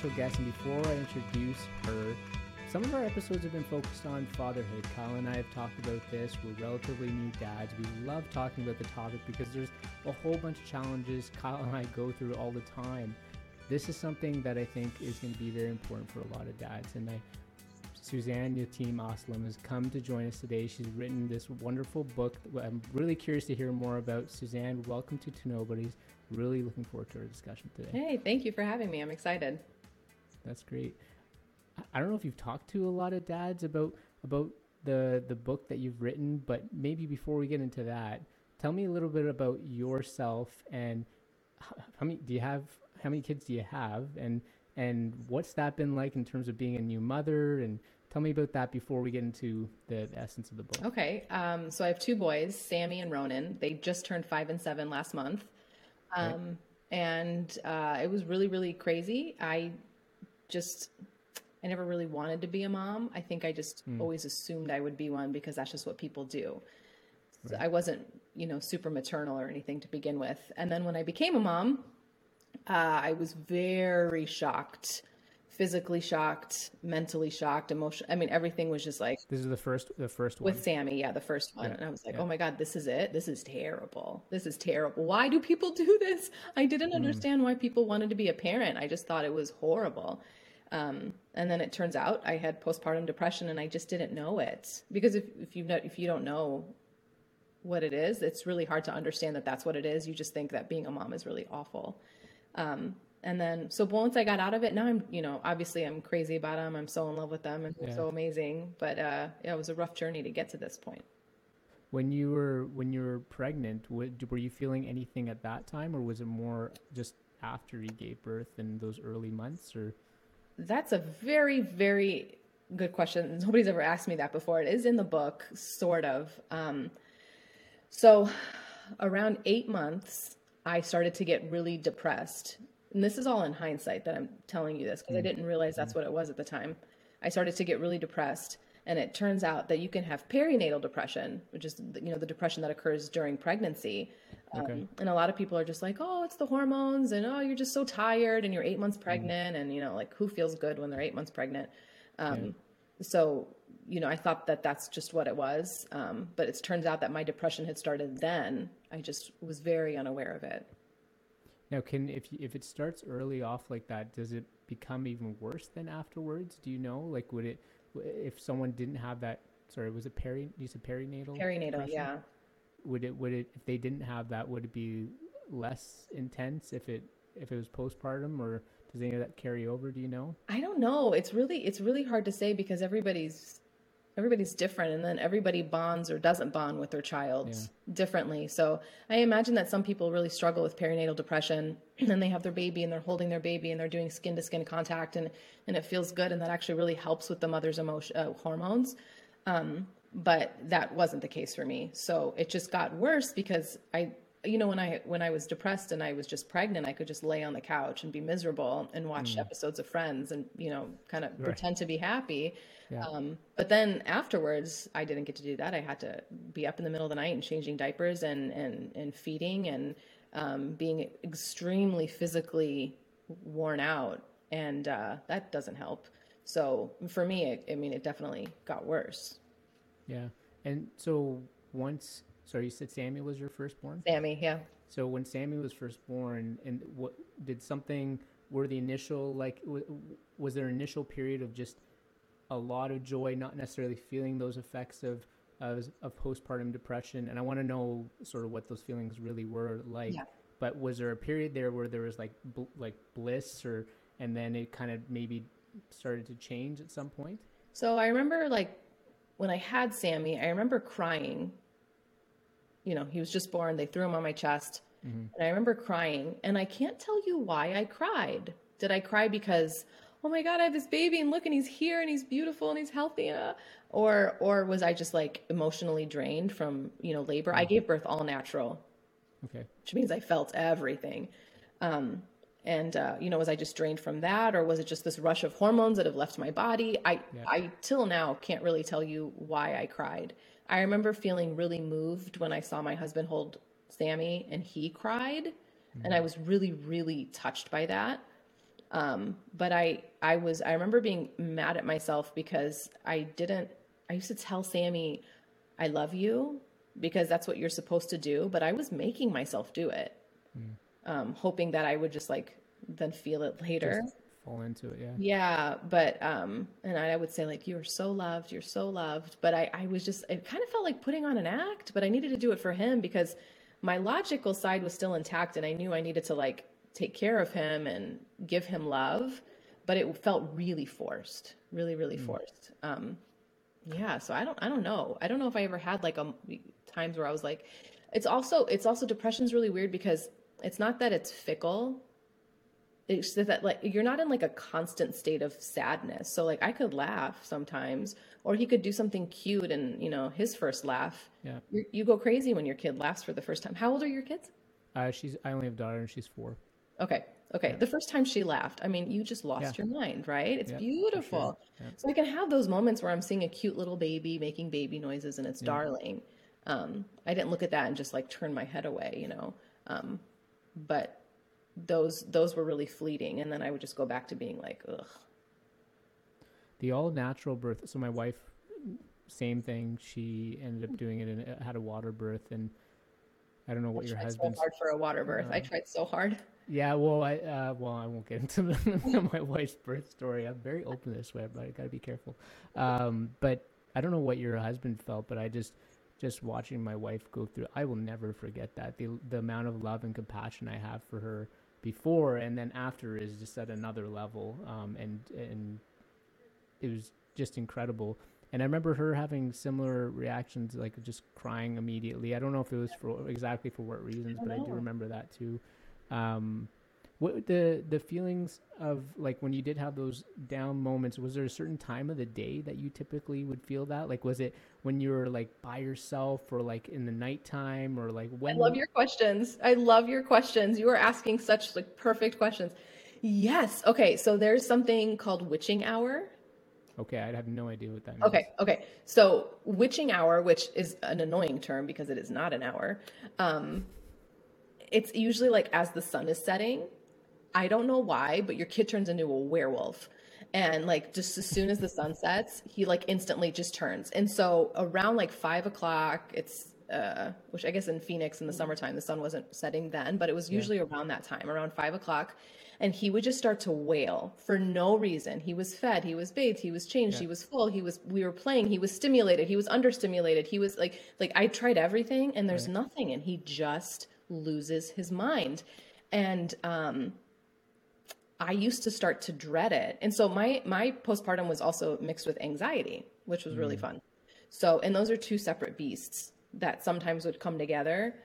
special guest, and before I introduce her, some of our episodes have been focused on fatherhood. Kyle and I have talked about this. We're relatively new dads. We love talking about the topic because there's a whole bunch of challenges Kyle and I go through all the time. This is something that I think is going to be very important for a lot of dads, and I Suzanne Yatim Aslam has come to join us today. She's written this wonderful book. I'm really curious to hear more about. Suzanne, welcome to Two Nobodies. Really looking forward to our discussion today. Hey, thank you for having me. I'm excited. That's great. I- don't know if you've talked to a lot of dads about about the the book that you've written, but maybe before we get into that, tell me a little bit about yourself and how many do you have? How many kids do you have? And and what's that been like in terms of being a new mother? And tell me about that before we get into the, the essence of the book. Okay, um, so I have two boys, Sammy and Ronan. They just turned five and seven last month. Um, And uh, it was really, really crazy. I just, I never really wanted to be a mom. I think I just always assumed I would be one because that's just what people do. So I wasn't, you know, super maternal or anything to begin with. And then when I became a mom, uh, I was very shocked, physically shocked, mentally shocked, emotional. I mean, everything was just like This is the first the first one. with Sammy, yeah, the first one. Yeah, And I was like, yeah. oh my God, this is it. This is terrible. This is terrible. Why do people do this? I Mm. didn't understand why people wanted to be a parent. I just thought it was horrible. Um, and then it turns out I had postpartum depression and I just didn't know it. Because if, if you know, if you don't know what it is, it's really hard to understand that that's what it is. You just think that being a mom is really awful. Um, and then, so once I got out of it, now I'm, you know, obviously I'm crazy about them. I'm so in love with them and they're so amazing. But uh, yeah, it was a rough journey to get to this point. When you were when you were pregnant, were you feeling anything at that time, or was it more just after you gave birth in those early months? Or That's a very, very good question. Nobody's ever asked me that before. It is in the book, sort of. Um, so, around eight months, I started to get really depressed. And this is all in hindsight that I'm telling you this because I didn't realize that's what it was at the time. I started to get really depressed. And it turns out that you can have perinatal depression, which is you know the depression that occurs during pregnancy. Okay. Um, and a lot of people are just like, oh, it's the hormones, and oh, you're just so tired, and you're eight months pregnant, and you know, like who feels good when they're eight months pregnant? Um, So, you know, I thought that that's just what it was, um, but it turns out that my depression had started then. I just was very unaware of it. now, can if if it starts early off like that, does it become even worse than afterwards? Do you know? Like, would it if someone didn't have that? Sorry, was it peri? You said perinatal. Perinatal, depression? yeah. Would it would it if they didn't have that? Would it be less intense if it if it was postpartum, or does any of that carry over? Do you know? I don't know. It's really it's really hard to say because everybody's everybody's different and then everybody bonds or doesn't bond with their child differently. So I imagine that some people really struggle with perinatal depression and they have their baby and they're holding their baby and they're doing skin to skin contact and and it feels good and that actually really helps with the mother's emotion uh, hormones. Um, but that wasn't the case for me. So it just got worse because I you know when I when I was depressed and I was just pregnant, I could just lay on the couch and be miserable and watch episodes of Friends and you know kind of pretend to be happy. Yeah. Um, but then afterwards, I didn't get to do that. I had to be up in the middle of the night and changing diapers and and and feeding and um, being extremely physically worn out, and uh, that doesn't help. So for me, it, I mean, it definitely got worse. Yeah. And so once, sorry, you said Sammy was your firstborn. Sammy, yeah. So when Sammy was first born, and what did something? Were the initial like w- was there an initial period of just a lot of joy, not necessarily feeling those effects of of, of postpartum depression? And I want to know sort of what those feelings really were like. Yeah. But was there a period there where there was like bl- like bliss, or and then it kind of maybe started to change at some point? So I remember like when I had Sammy, I remember crying. You know, he was just born. They threw him on my chest. And I remember crying. And I can't tell you why I cried. Did I cry because, oh my god, I have this baby and look and he's here and he's beautiful and he's healthy, uh, or or was I just like emotionally drained from you know labor? I gave birth all natural, Okay. which means I felt everything. Um, and uh, you know, was I just drained from that, or was it just this rush of hormones that have left my body? I Yeah. I till now can't really tell you why I cried. I remember feeling really moved when I saw my husband hold Sammy and he cried, and I was really really touched by that. Um, but I I was I remember being mad at myself because I didn't. I used to tell Sammy, "I love you," because that's what you're supposed to do. But I was making myself do it um, hoping that I would just like then feel it later. Just fall into it. Yeah. yeah, but um, and I would say like you are so loved, you're so loved. But I, I was just, it kind of felt like putting on an act. But I needed to do it for him because my logical side was still intact, and I knew I needed to like take care of him and give him love. But it felt really forced, really, really forced. Um, yeah, so I don't, I don't know. I don't know if I ever had like a times where I was like, it's also, it's also depression's really weird because it's not that it's fickle it's that like you're not in like a constant state of sadness so like i could laugh sometimes or he could do something cute and you know his first laugh Yeah. you you go crazy when your kid laughs for the first time how old are your kids Uh, she's. I only have a daughter, and she's four. okay okay the first time she laughed i mean you just lost Yeah. your mind right it's Yeah, beautiful sure. Yeah. so i can have those moments where i'm seeing a cute little baby making baby noises and it's darling um, i didn't look at that and just like turn my head away you know um, but those those were really fleeting and then i would just go back to being like ugh The all natural birth. So my wife, same thing. She ended up doing it and had a water birth, and I don't know what I your tried so hard for a water birth i Uh, tried so hard Yeah, well, I uh, well, I won't get into my wife's birth story. I'm very open this way, but I gotta be careful. Um, but I don't know what your husband felt, but I just just watching my wife go through. I will never forget that the the amount of love and compassion I have for her before and then after is just at another level. Um, and and it was just incredible. And I remember her having similar reactions, like just crying immediately. I don't know if it was for exactly for what reasons, but I do remember that too. Um, what the the feelings of like when you did have those down moments? Was there a certain time of the day that you typically would feel that? Like, was it when you were like by yourself, or like in the nighttime, or like when? i love your questions i love your questions you are asking such like perfect questions yes okay so there's something called witching hour Okay, I have no idea what that means. Okay, okay. So witching hour, which is an annoying term because it is not an hour, um, it's usually like as the sun is setting. I don't know why, but your kid turns into a werewolf. And like just as soon as the sun sets, he like instantly just turns. And so around like five o'clock, it's uh, which I guess in Phoenix in the summertime the sun wasn't setting then, but it was usually around that time, around five o'clock. And he would just start to wail for no reason. He was fed, he was bathed, he was changed, he was full, he was we were playing, he was stimulated, he was understimulated, he was like like I tried everything and there's nothing and he just loses his mind. And um I used to start to dread it. And so my my postpartum was also mixed with anxiety, which was really fun. So, and those are two separate beasts that sometimes would come together.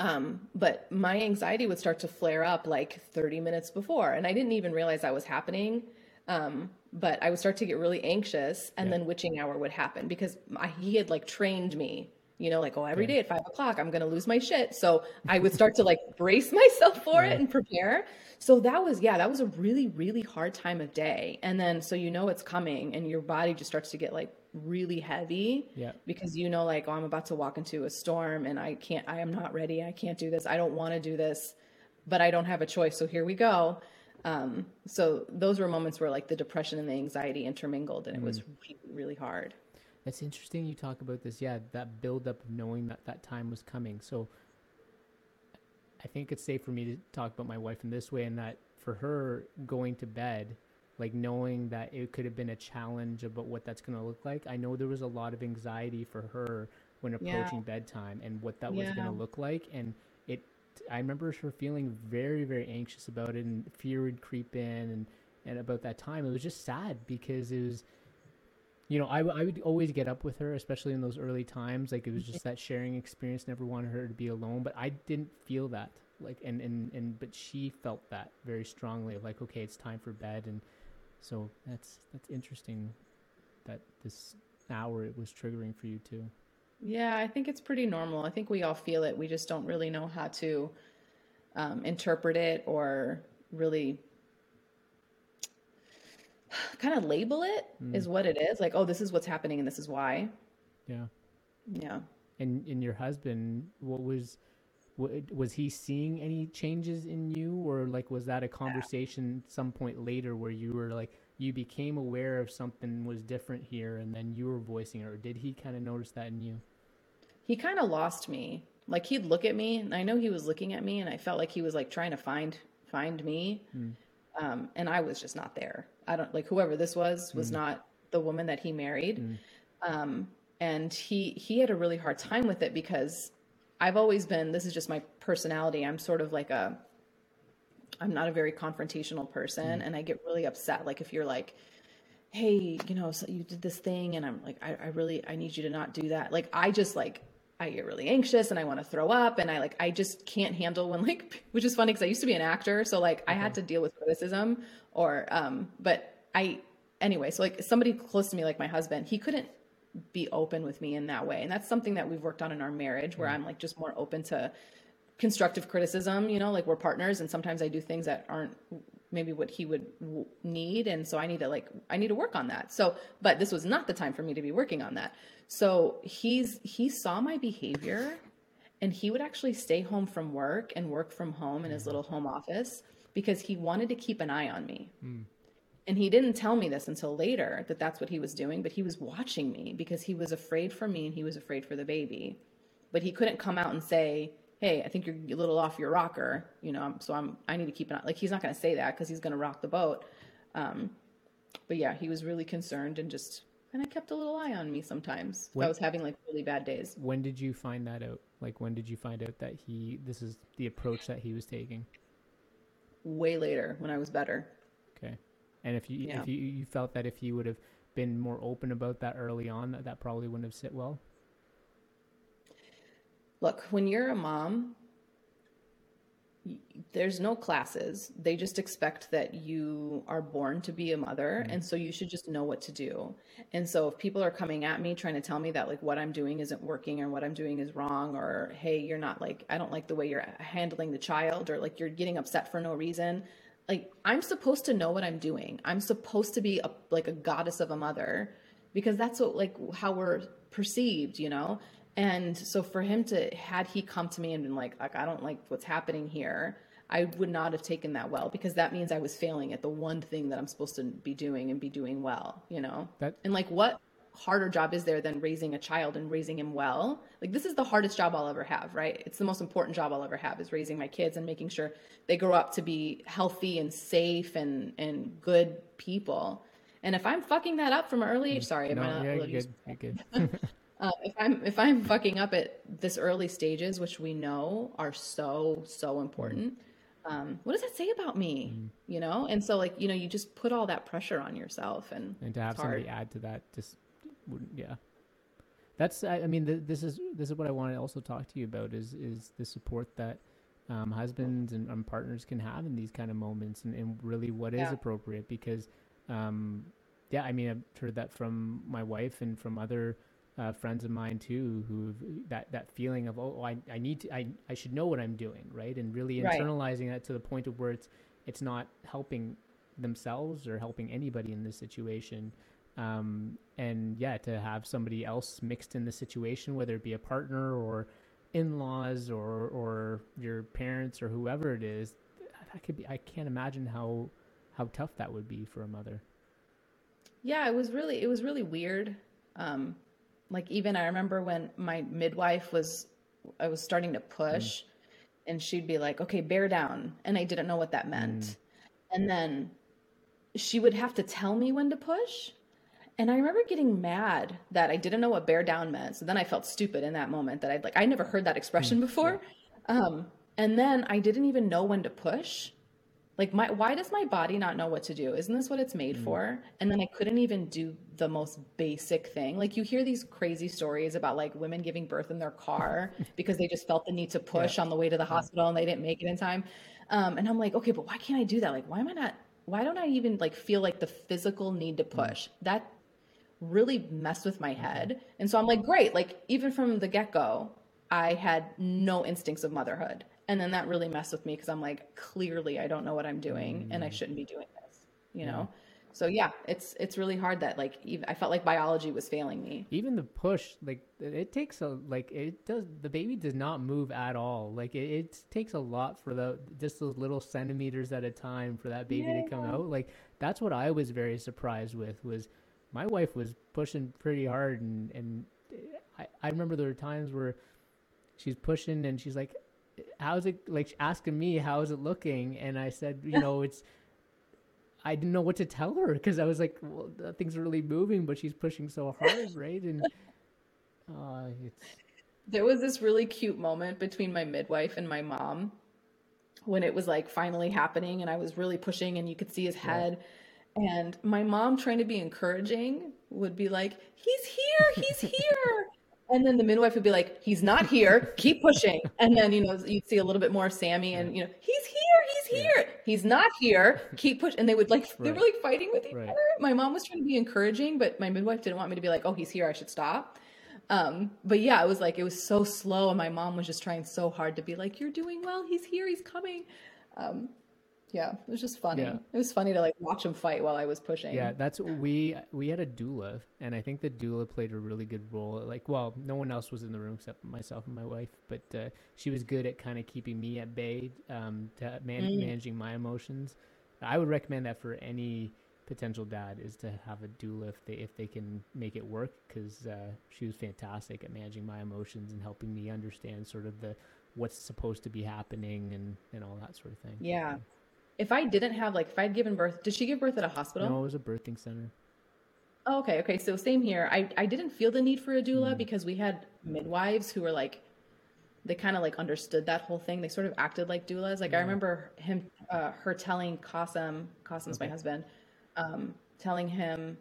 Um, but my anxiety would start to flare up like 30 minutes before, and I didn't even realize that was happening. Um, but I would start to get really anxious, and then witching hour would happen because I, he had like trained me, you know, like, oh, every day at five o'clock, I'm going to lose my shit. So I would start to like brace myself for it and prepare. So that was, yeah, that was a really, really hard time of day. And then, so you know it's coming, and your body just starts to get like really heavy Yeah. because you know like oh i'm about to walk into a storm and i can't i am not ready i can't do this i don't want to do this but i don't have a choice so here we go um, so those were moments where like the depression and the anxiety intermingled and it was really, really hard That's interesting you talk about this. Yeah, that build up of knowing that that time was coming. So I think it's safe for me to talk about my wife in this way and that for her going to bed, like knowing that it could have been a challenge about what that's going to look like. I know there was a lot of anxiety for her when Yeah. approaching bedtime and what that was going to look like and it I remember her feeling very very anxious about it and fear would creep in and and about that time it was just sad because it was you know, I, would always get up with her, especially in those early times. Like it was just that sharing experience. Never wanted her to be alone, but I didn't feel that. Like and and and but she felt that very strongly. Like, okay, it's time for bed, and So that's that's interesting that this hour it was triggering for you too. Yeah, I think it's pretty normal. I think we all feel it. We just don't really know how to um, interpret it or really kind of label it mm. is what it is. Like, oh, this is what's happening and this is why. Yeah. Yeah. And and your husband, what was was he seeing any changes in you or like was that a conversation yeah. some point later where you were like you became aware of something was different here and then you were voicing it or did he kind of notice that in you he kind of lost me like he'd look at me and i know he was looking at me and i felt like he was like trying to find find me mm. Um, and i was just not there i don't like whoever this was was mm. not the woman that he married mm. um, and he he had a really hard time with it because I've always been, this is just my personality. I'm sort of like a, I'm not a very confrontational person mm. and I get really upset. Like if you're like, hey, you know, so you did this thing and I'm like, I, I really, I need you to not do that. Like I just like, I get really anxious and I want to throw up and I like, I just can't handle when like, which is funny because I used to be an actor. So like I had to deal with criticism or, um, but I, anyway, so like somebody close to me, like my husband, he couldn't be open with me in that way. And that's something that we've worked on in our marriage where mm. I'm like just more open to constructive criticism, you know, like we're partners and sometimes I do things that aren't maybe what he would need and so I need to like I need to work on that. So, but this was not the time for me to be working on that. So, he's he saw my behavior and he would actually stay home from work and work from home in his mm. little home office because he wanted to keep an eye on me. Mm. And he didn't tell me this until later that that's what he was doing, but he was watching me because he was afraid for me and he was afraid for the baby. But he couldn't come out and say, "Hey, I think you're a little off your rocker," you know. So I'm I need to keep an eye. Like he's not going to say that because he's going to rock the boat. Um, but yeah, he was really concerned and just kind of kept a little eye on me sometimes. When, I was having like really bad days. When did you find that out? Like when did you find out that he this is the approach that he was taking? Way later when I was better. Okay. And if you yeah. if you, you felt that if you would have been more open about that early on, that that probably wouldn't have sit well. Look, when you're a mom, there's no classes. They just expect that you are born to be a mother. Mm-hmm. And so you should just know what to do. And so if people are coming at me trying to tell me that like what I'm doing isn't working or what I'm doing is wrong, or hey, you're not like, I don't like the way you're handling the child, or like you're getting upset for no reason, like I'm supposed to know what I'm doing. I'm supposed to be a, like a goddess of a mother because that's what like how we're perceived, you know? And so for him to had he come to me and been like like I don't like what's happening here, I would not have taken that well because that means I was failing at the one thing that I'm supposed to be doing and be doing well, you know? That, and like what harder job is there than raising a child and raising him well? Like this is the hardest job I'll ever have, right? It's the most important job I'll ever have is raising my kids and making sure they grow up to be healthy and safe and and good people. And if I'm fucking that up from an early mm, age, sorry, no, I'm not yeah, you're good. You're good. uh, if I'm if I'm fucking up at this early stages, which we know are so so important, um, what does that say about me? Mm. You know, and so like you know, you just put all that pressure on yourself, and and to have somebody add to that just wouldn't yeah that's I, I mean the, this is this is what I want to also talk to you about is is the support that um, husbands and, and, partners can have in these kind of moments and, and really what yeah. is appropriate because um, yeah I mean I've heard that from my wife and from other uh, friends of mine too who that that feeling of oh I, I need to I, I should know what I'm doing right and really internalizing right. that to the point of where it's it's not helping themselves or helping anybody in this situation um, and yeah, to have somebody else mixed in the situation, whether it be a partner or in-laws or or your parents or whoever it is, that could be. I can't imagine how how tough that would be for a mother. Yeah, it was really it was really weird. Um, like even I remember when my midwife was I was starting to push, mm. and she'd be like, "Okay, bear down," and I didn't know what that meant, mm. and then she would have to tell me when to push and I remember getting mad that I didn't know what bear down meant. So then I felt stupid in that moment that I'd like, I never heard that expression mm, before. Yeah. Um, and then I didn't even know when to push. Like my, why does my body not know what to do? Isn't this what it's made mm. for? And then I couldn't even do the most basic thing. Like you hear these crazy stories about like women giving birth in their car because they just felt the need to push yeah. on the way to the hospital and they didn't make it in time. Um, and I'm like, okay, but why can't I do that? Like, why am I not why don't I even like feel like the physical need to mm. push? Mm. That really messed with my head. And so I'm like, great. Like even from the get go, I had no instincts of motherhood. And then that really messed with me because I'm like, clearly I don't know what I'm doing mm. and I mm. shouldn't be doing this, you know? So yeah, it's it's really hard that like even, I felt like biology was failing me. Even the push, like it takes a like it does. The baby does not move at all. Like it, it takes a lot for the just those little centimeters at a time for that baby yeah. to come out. Like that's what I was very surprised with was my wife was pushing pretty hard and and I, I remember there were times where she's pushing and she's like how's it like asking me how's it looking? And i said you know it's i didn't know what to tell her because i was like well thing's are really moving but she's pushing so hard right? And uh, it's there was this really cute moment between my midwife and my mom when it was like finally happening and i was really pushing and you could see his head. Yeah and my mom, trying to be encouraging, would be like, He's here, he's here. And then the midwife would be like, He's not here, keep pushing. And then, you know, you'd see a little bit more of Sammy and, you know, He's here, he's here, yeah. he's not here, keep pushing. And they would like, they were like fighting with each right. other. My mom was trying to be encouraging, but my midwife didn't want me to be like, Oh, he's here, I should stop. Um, but yeah, it was like, it was so slow. And my mom was just trying so hard to be like, You're doing well, he's here, he's coming. Um, yeah, it was just funny. Yeah. It was funny to like watch him fight while I was pushing. Yeah, that's we we had a doula, and I think the doula played a really good role. Like, well, no one else was in the room except myself and my wife, but uh, she was good at kind of keeping me at bay, um, to man- mm. managing my emotions. I would recommend that for any potential dad is to have a doula if they if they can make it work because uh, she was fantastic at managing my emotions and helping me understand sort of the what's supposed to be happening and and all that sort of thing. Yeah. If I didn't have like if I'd given birth, did she give birth at a hospital? No, it was a birthing center. Oh, okay, okay. So same here. I I didn't feel the need for a doula mm. because we had midwives who were like they kind of like understood that whole thing. They sort of acted like doulas. Like. I remember him, uh, her telling Qasim, Qasim's okay. my husband, um, telling him,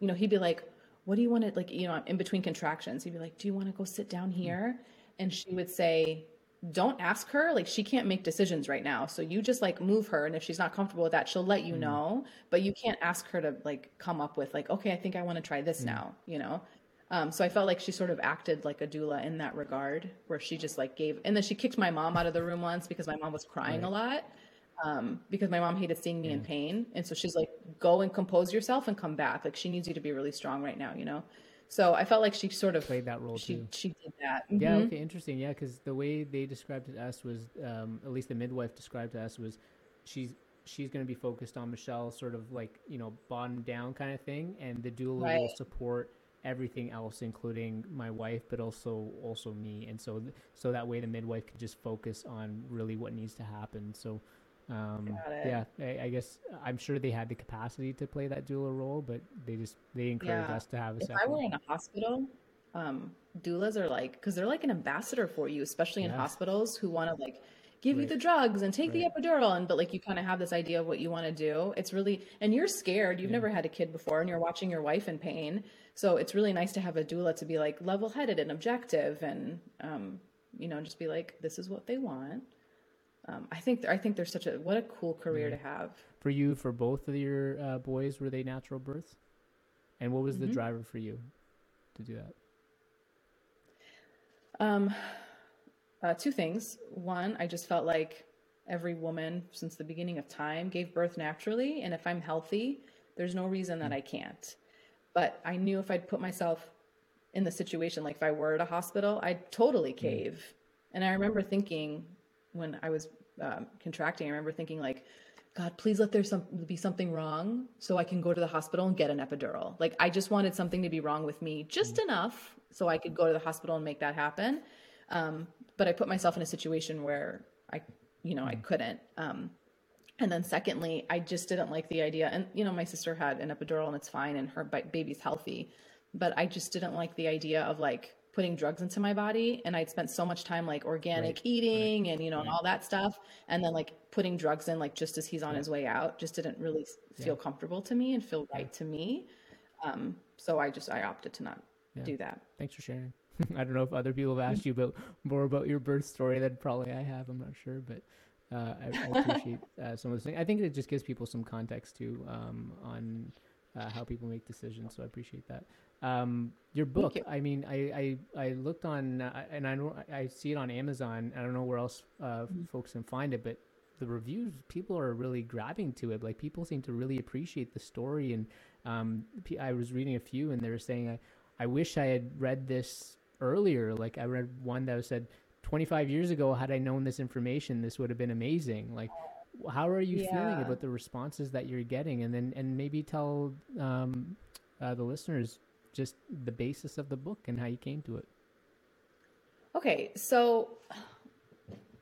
you know, he'd be like, "What do you want to like?" You know, in between contractions, he'd be like, "Do you want to go sit down mm. here?" And she would say, don't ask her like she can't make decisions right now so you just like move her and if she's not comfortable with that she'll let you mm. know but you can't ask her to like come up with like okay i think i want to try this mm. now you know um, so i felt like she sort of acted like a doula in that regard where she just like gave and then she kicked my mom out of the room once because my mom was crying right. a lot um, because my mom hated seeing me yeah. in pain and so she's like go and compose yourself and come back like she needs you to be really strong right now you know so I felt like she sort of played that role she, too. She did that. Mm-hmm. Yeah. Okay. Interesting. Yeah, because the way they described it to us was, um, at least the midwife described to us was, she's she's going to be focused on Michelle, sort of like you know bottom down kind of thing, and the doula right. will support everything else, including my wife, but also also me, and so so that way the midwife could just focus on really what needs to happen. So um, yeah, I, I, guess I'm sure they had the capacity to play that doula role, but they just they encouraged yeah. us to have a. If second. I were in a hospital, um, doulas are like because they're like an ambassador for you, especially in hospitals who want to like give right. you the drugs and take right. the epidural, and but like you kind of have this idea of what you want to do. It's really and you're scared. You've yeah. never had a kid before, and you're watching your wife in pain. So it's really nice to have a doula to be like level headed and objective, and um, you know, just be like, this is what they want um, I think I think there's such a what a cool career to have. For you, for both of your uh, boys, were they natural births? And what was mm-hmm. the driver for you to do that? Um, uh, two things. One, I just felt like every woman since the beginning of time gave birth naturally, and if I'm healthy, there's no reason that mm. I can't. But I knew if I'd put myself in the situation, like if I were at a hospital, I'd totally mm. cave. Mm. And I remember thinking, when I was um, contracting, I remember thinking like, God, please let there some, be something wrong so I can go to the hospital and get an epidural. Like I just wanted something to be wrong with me just mm-hmm. enough so I could go to the hospital and make that happen. Um, but I put myself in a situation where I, you know, mm-hmm. I couldn't. Um, and then secondly, I just didn't like the idea. And you know, my sister had an epidural and it's fine, and her baby's healthy. But I just didn't like the idea of like putting drugs into my body and I'd spent so much time like organic right. eating right. and you know right. and all that stuff and then like putting drugs in like just as he's on yeah. his way out just didn't really feel yeah. comfortable to me and feel right to me um so I just I opted to not yeah. do that thanks for sharing I don't know if other people have asked you about more about your birth story than probably I have I'm not sure but Uh, I, I, appreciate uh, some of things. I think it just gives people some context too um, on uh, how people make decisions. So I appreciate that. Um, your book, you. I mean, I, I, I looked on, uh, and I know I see it on Amazon. I don't know where else uh, mm-hmm. folks can find it, but the reviews, people are really grabbing to it. Like people seem to really appreciate the story. And um, I was reading a few, and they were saying, I, I wish I had read this earlier. Like I read one that said, 25 years ago, had I known this information, this would have been amazing. Like, how are you yeah. feeling about the responses that you're getting? And then, and maybe tell um, uh, the listeners just the basis of the book and how you came to it. Okay, so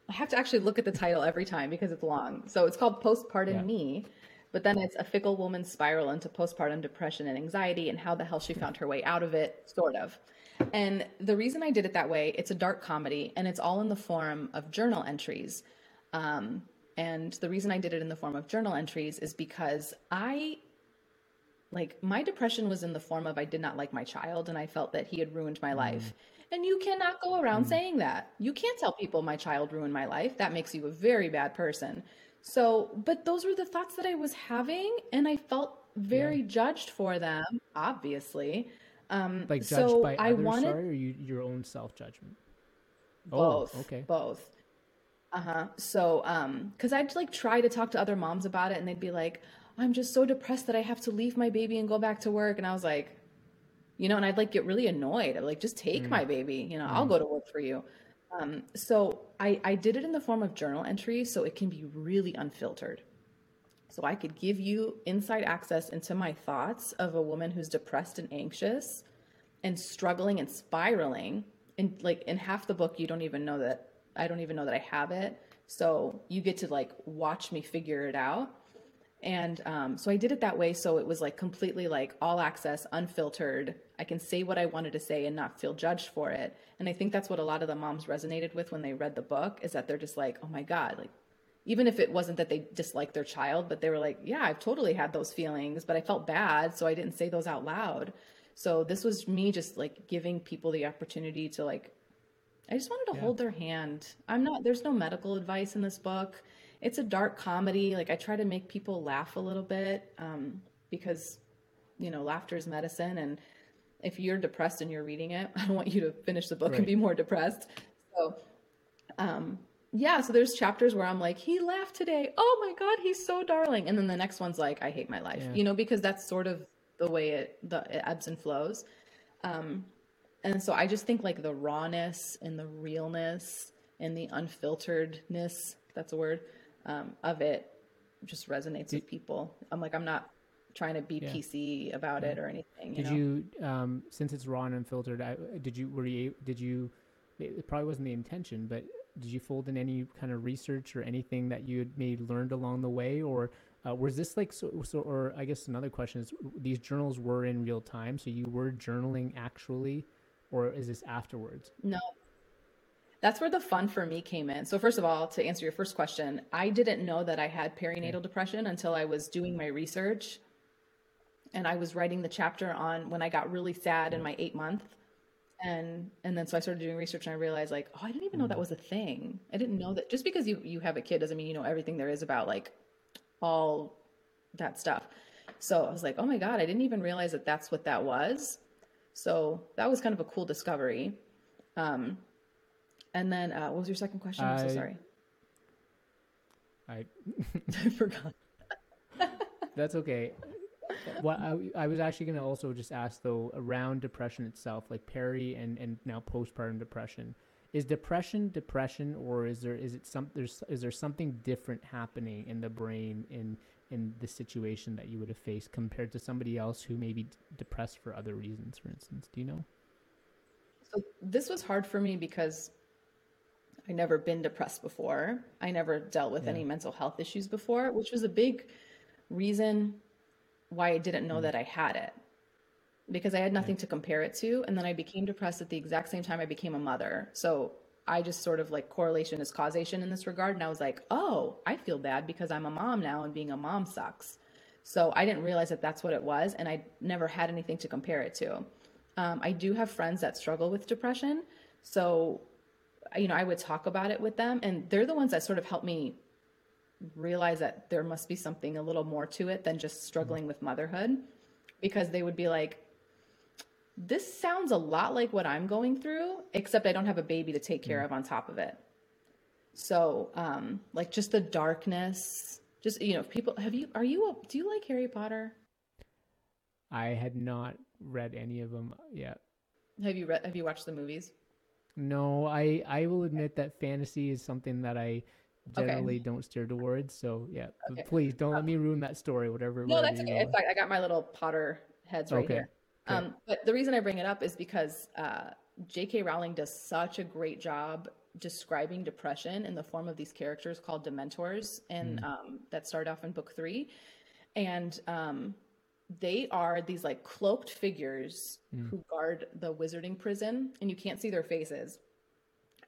I have to actually look at the title every time because it's long. So it's called Postpartum yeah. Me, but then it's a fickle woman's spiral into postpartum depression and anxiety and how the hell she found her way out of it, sort of. And the reason I did it that way, it's a dark comedy and it's all in the form of journal entries. Um, and the reason I did it in the form of journal entries is because I, like, my depression was in the form of I did not like my child and I felt that he had ruined my mm. life. And you cannot go around mm. saying that. You can't tell people my child ruined my life. That makes you a very bad person. So, but those were the thoughts that I was having, and I felt very yeah. judged for them, obviously. Um, like judged so by I others, wanted sorry, or you, your own self judgment. Both. Oh, okay. Both. Uh huh. So, um, because I'd like try to talk to other moms about it, and they'd be like, "I'm just so depressed that I have to leave my baby and go back to work," and I was like, you know, and I'd like get really annoyed. I'd like, just take mm. my baby, you know, mm. I'll go to work for you. Um, so I, I did it in the form of journal entry so it can be really unfiltered. So I could give you inside access into my thoughts of a woman who's depressed and anxious and struggling and spiraling. And like in half the book, you don't even know that I don't even know that I have it. So you get to like watch me figure it out. And um, so I did it that way. So it was like completely like all access, unfiltered. I can say what I wanted to say and not feel judged for it. And I think that's what a lot of the moms resonated with when they read the book is that they're just like, oh my God, like even if it wasn't that they disliked their child, but they were like, yeah, I've totally had those feelings, but I felt bad, so I didn't say those out loud. So this was me just like giving people the opportunity to like I just wanted to yeah. hold their hand. I'm not there's no medical advice in this book. It's a dark comedy. Like I try to make people laugh a little bit um, because you know, laughter is medicine and if you're depressed and you're reading it, I don't want you to finish the book right. and be more depressed. So um yeah, so there's chapters where I'm like, he laughed today. Oh my god, he's so darling. And then the next one's like, I hate my life. Yeah. You know, because that's sort of the way it the it ebbs and flows. Um, and so I just think like the rawness and the realness and the unfilteredness, that's a word, um, of it just resonates with people. I'm like, I'm not trying to be yeah. PC about yeah. it or anything. You did know? you, um, since it's raw and unfiltered, I, did you, were you, did you, it probably wasn't the intention, but did you fold in any kind of research or anything that you had maybe learned along the way or uh, was this like so, so or i guess another question is these journals were in real time so you were journaling actually or is this afterwards no that's where the fun for me came in so first of all to answer your first question i didn't know that i had perinatal depression until i was doing my research and i was writing the chapter on when i got really sad in my eight month and and then so I started doing research and I realized like oh I didn't even know that mm. was a thing. I didn't know that just because you you have a kid doesn't mean you know everything there is about like all that stuff. So I was like, "Oh my god, I didn't even realize that that's what that was." So that was kind of a cool discovery. Um and then uh what was your second question? I'm so sorry. I I forgot. that's okay what I, I was actually going to also just ask though around depression itself, like peri and and now postpartum depression. Is depression depression, or is there is it some there's is there something different happening in the brain in in the situation that you would have faced compared to somebody else who may be depressed for other reasons, for instance? Do you know? So this was hard for me because I never been depressed before. I never dealt with yeah. any mental health issues before, which was a big reason why I didn't know mm. that I had it because I had nothing to compare it to. And then I became depressed at the exact same time I became a mother. So I just sort of like correlation is causation in this regard. And I was like, oh, I feel bad because I'm a mom now and being a mom sucks. So I didn't realize that that's what it was. And I never had anything to compare it to. Um, I do have friends that struggle with depression. So, you know, I would talk about it with them and they're the ones that sort of help me realize that there must be something a little more to it than just struggling with motherhood because they would be like this sounds a lot like what I'm going through except I don't have a baby to take care mm. of on top of it. So, um like just the darkness, just you know, people have you are you a, do you like Harry Potter? I had not read any of them yet. Have you read have you watched the movies? No, I I will admit that fantasy is something that I generally okay. don't steer towards. So yeah, okay. please don't um, let me ruin that story. Whatever. No, that's okay. In fact, I got my little Potter heads right okay. here. Um, but the reason I bring it up is because uh, J.K. Rowling does such a great job describing depression in the form of these characters called Dementors, and mm. um, that start off in book three, and um, they are these like cloaked figures mm. who guard the wizarding prison, and you can't see their faces,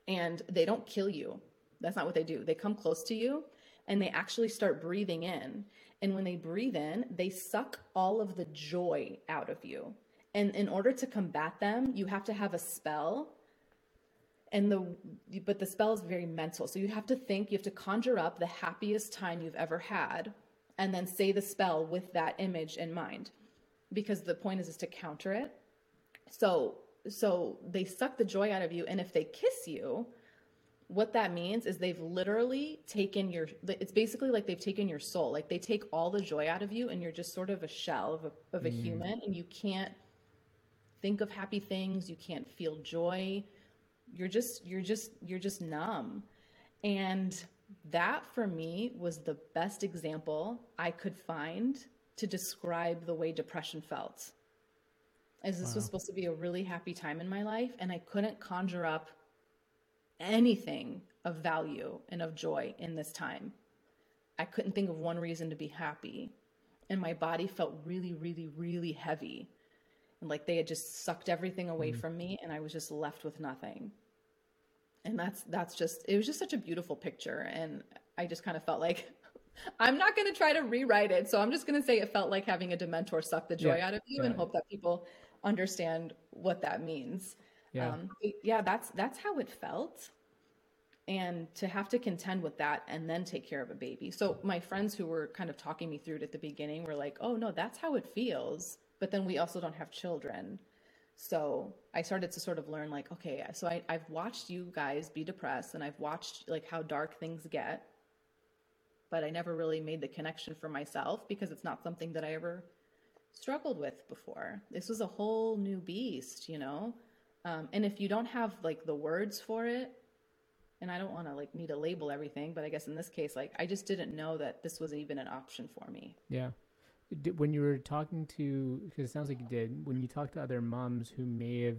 and they don't kill you that's not what they do. They come close to you and they actually start breathing in. And when they breathe in, they suck all of the joy out of you. And in order to combat them, you have to have a spell. And the but the spell is very mental. So you have to think, you have to conjure up the happiest time you've ever had and then say the spell with that image in mind. Because the point is is to counter it. So so they suck the joy out of you and if they kiss you, what that means is they've literally taken your it's basically like they've taken your soul like they take all the joy out of you and you're just sort of a shell of a, of a mm. human and you can't think of happy things you can't feel joy you're just you're just you're just numb and that for me was the best example i could find to describe the way depression felt as this wow. was supposed to be a really happy time in my life and i couldn't conjure up anything of value and of joy in this time. I couldn't think of one reason to be happy. And my body felt really, really, really heavy. And like they had just sucked everything away mm from me and I was just left with nothing. And that's that's just it was just such a beautiful picture. And I just kind of felt like I'm not gonna try to rewrite it. So I'm just gonna say it felt like having a dementor suck the joy yeah, out of you and hope that people understand what that means. Yeah. Um, yeah, that's that's how it felt. And to have to contend with that and then take care of a baby. So my friends who were kind of talking me through it at the beginning were like, "Oh no, that's how it feels." But then we also don't have children. So I started to sort of learn like, okay, so I, I've watched you guys be depressed and I've watched like how dark things get, but I never really made the connection for myself because it's not something that I ever struggled with before. This was a whole new beast, you know? Um, and if you don't have like the words for it, and I don't want to like need to label everything, but I guess in this case, like I just didn't know that this was even an option for me. Yeah. When you were talking to, because it sounds like you did, when you talked to other moms who may have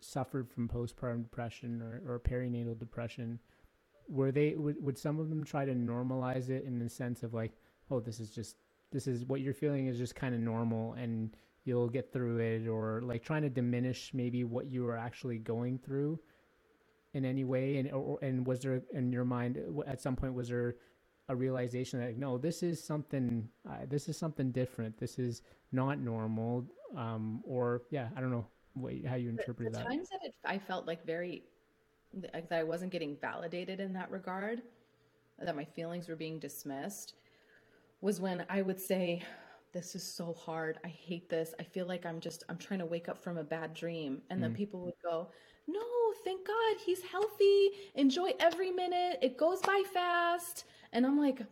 suffered from postpartum depression or, or perinatal depression, were they would, would some of them try to normalize it in the sense of like, oh, this is just this is what you're feeling is just kind of normal and you'll get through it or like trying to diminish maybe what you were actually going through in any way? And or, and was there in your mind at some point was there a realization that no this is something uh, this is something different this is not normal um, or yeah i don't know what, how you interpret the, the that times that it, i felt like very like that i wasn't getting validated in that regard that my feelings were being dismissed was when i would say this is so hard. I hate this. I feel like I'm just, I'm trying to wake up from a bad dream. And mm. then people would go, no, thank God he's healthy. Enjoy every minute. It goes by fast. And I'm like,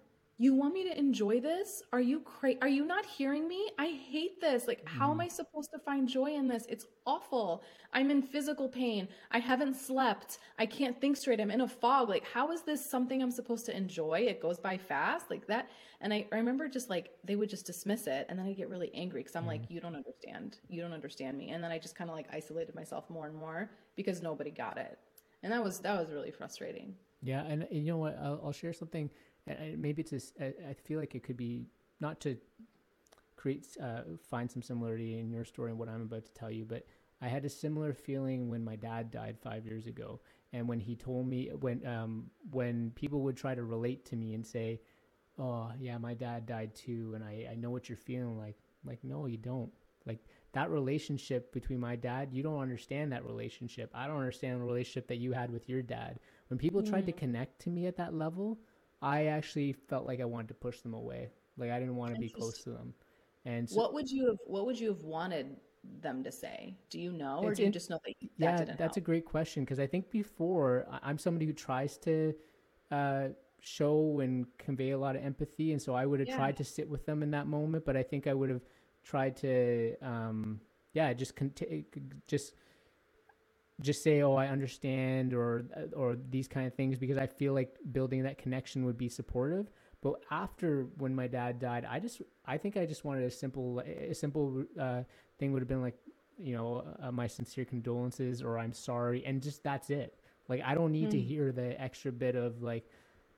you want me to enjoy this? Are you cra- are you not hearing me? I hate this. Like how am I supposed to find joy in this? It's awful. I'm in physical pain. I haven't slept. I can't think straight. I'm in a fog. Like how is this something I'm supposed to enjoy? It goes by fast like that. And I, I remember just like they would just dismiss it and then I get really angry cuz I'm mm. like you don't understand. You don't understand me. And then I just kind of like isolated myself more and more because nobody got it. And that was that was really frustrating. Yeah, and, and you know what? I'll, I'll share something and maybe it's a, I feel like it could be not to create uh, find some similarity in your story and what I'm about to tell you, but I had a similar feeling when my dad died five years ago, and when he told me when um, when people would try to relate to me and say, "Oh yeah, my dad died too," and I I know what you're feeling like. Like no, you don't. Like that relationship between my dad, you don't understand that relationship. I don't understand the relationship that you had with your dad. When people tried to connect to me at that level, I actually felt like I wanted to push them away. Like I didn't want to be close to them. And so, what would you have what would you have wanted them to say? Do you know, or do you just know that? that yeah, that's help? a great question because I think before I'm somebody who tries to uh, show and convey a lot of empathy, and so I would have yeah. tried to sit with them in that moment. But I think I would have tried to, um, yeah, just cont- just just say, "Oh, I understand," or or these kind of things because I feel like building that connection would be supportive. But after when my dad died, I just I think I just wanted a simple a simple uh, thing would have been like, you know, uh, my sincere condolences or I'm sorry, and just that's it. Like I don't need mm. to hmm. hear the extra bit of like,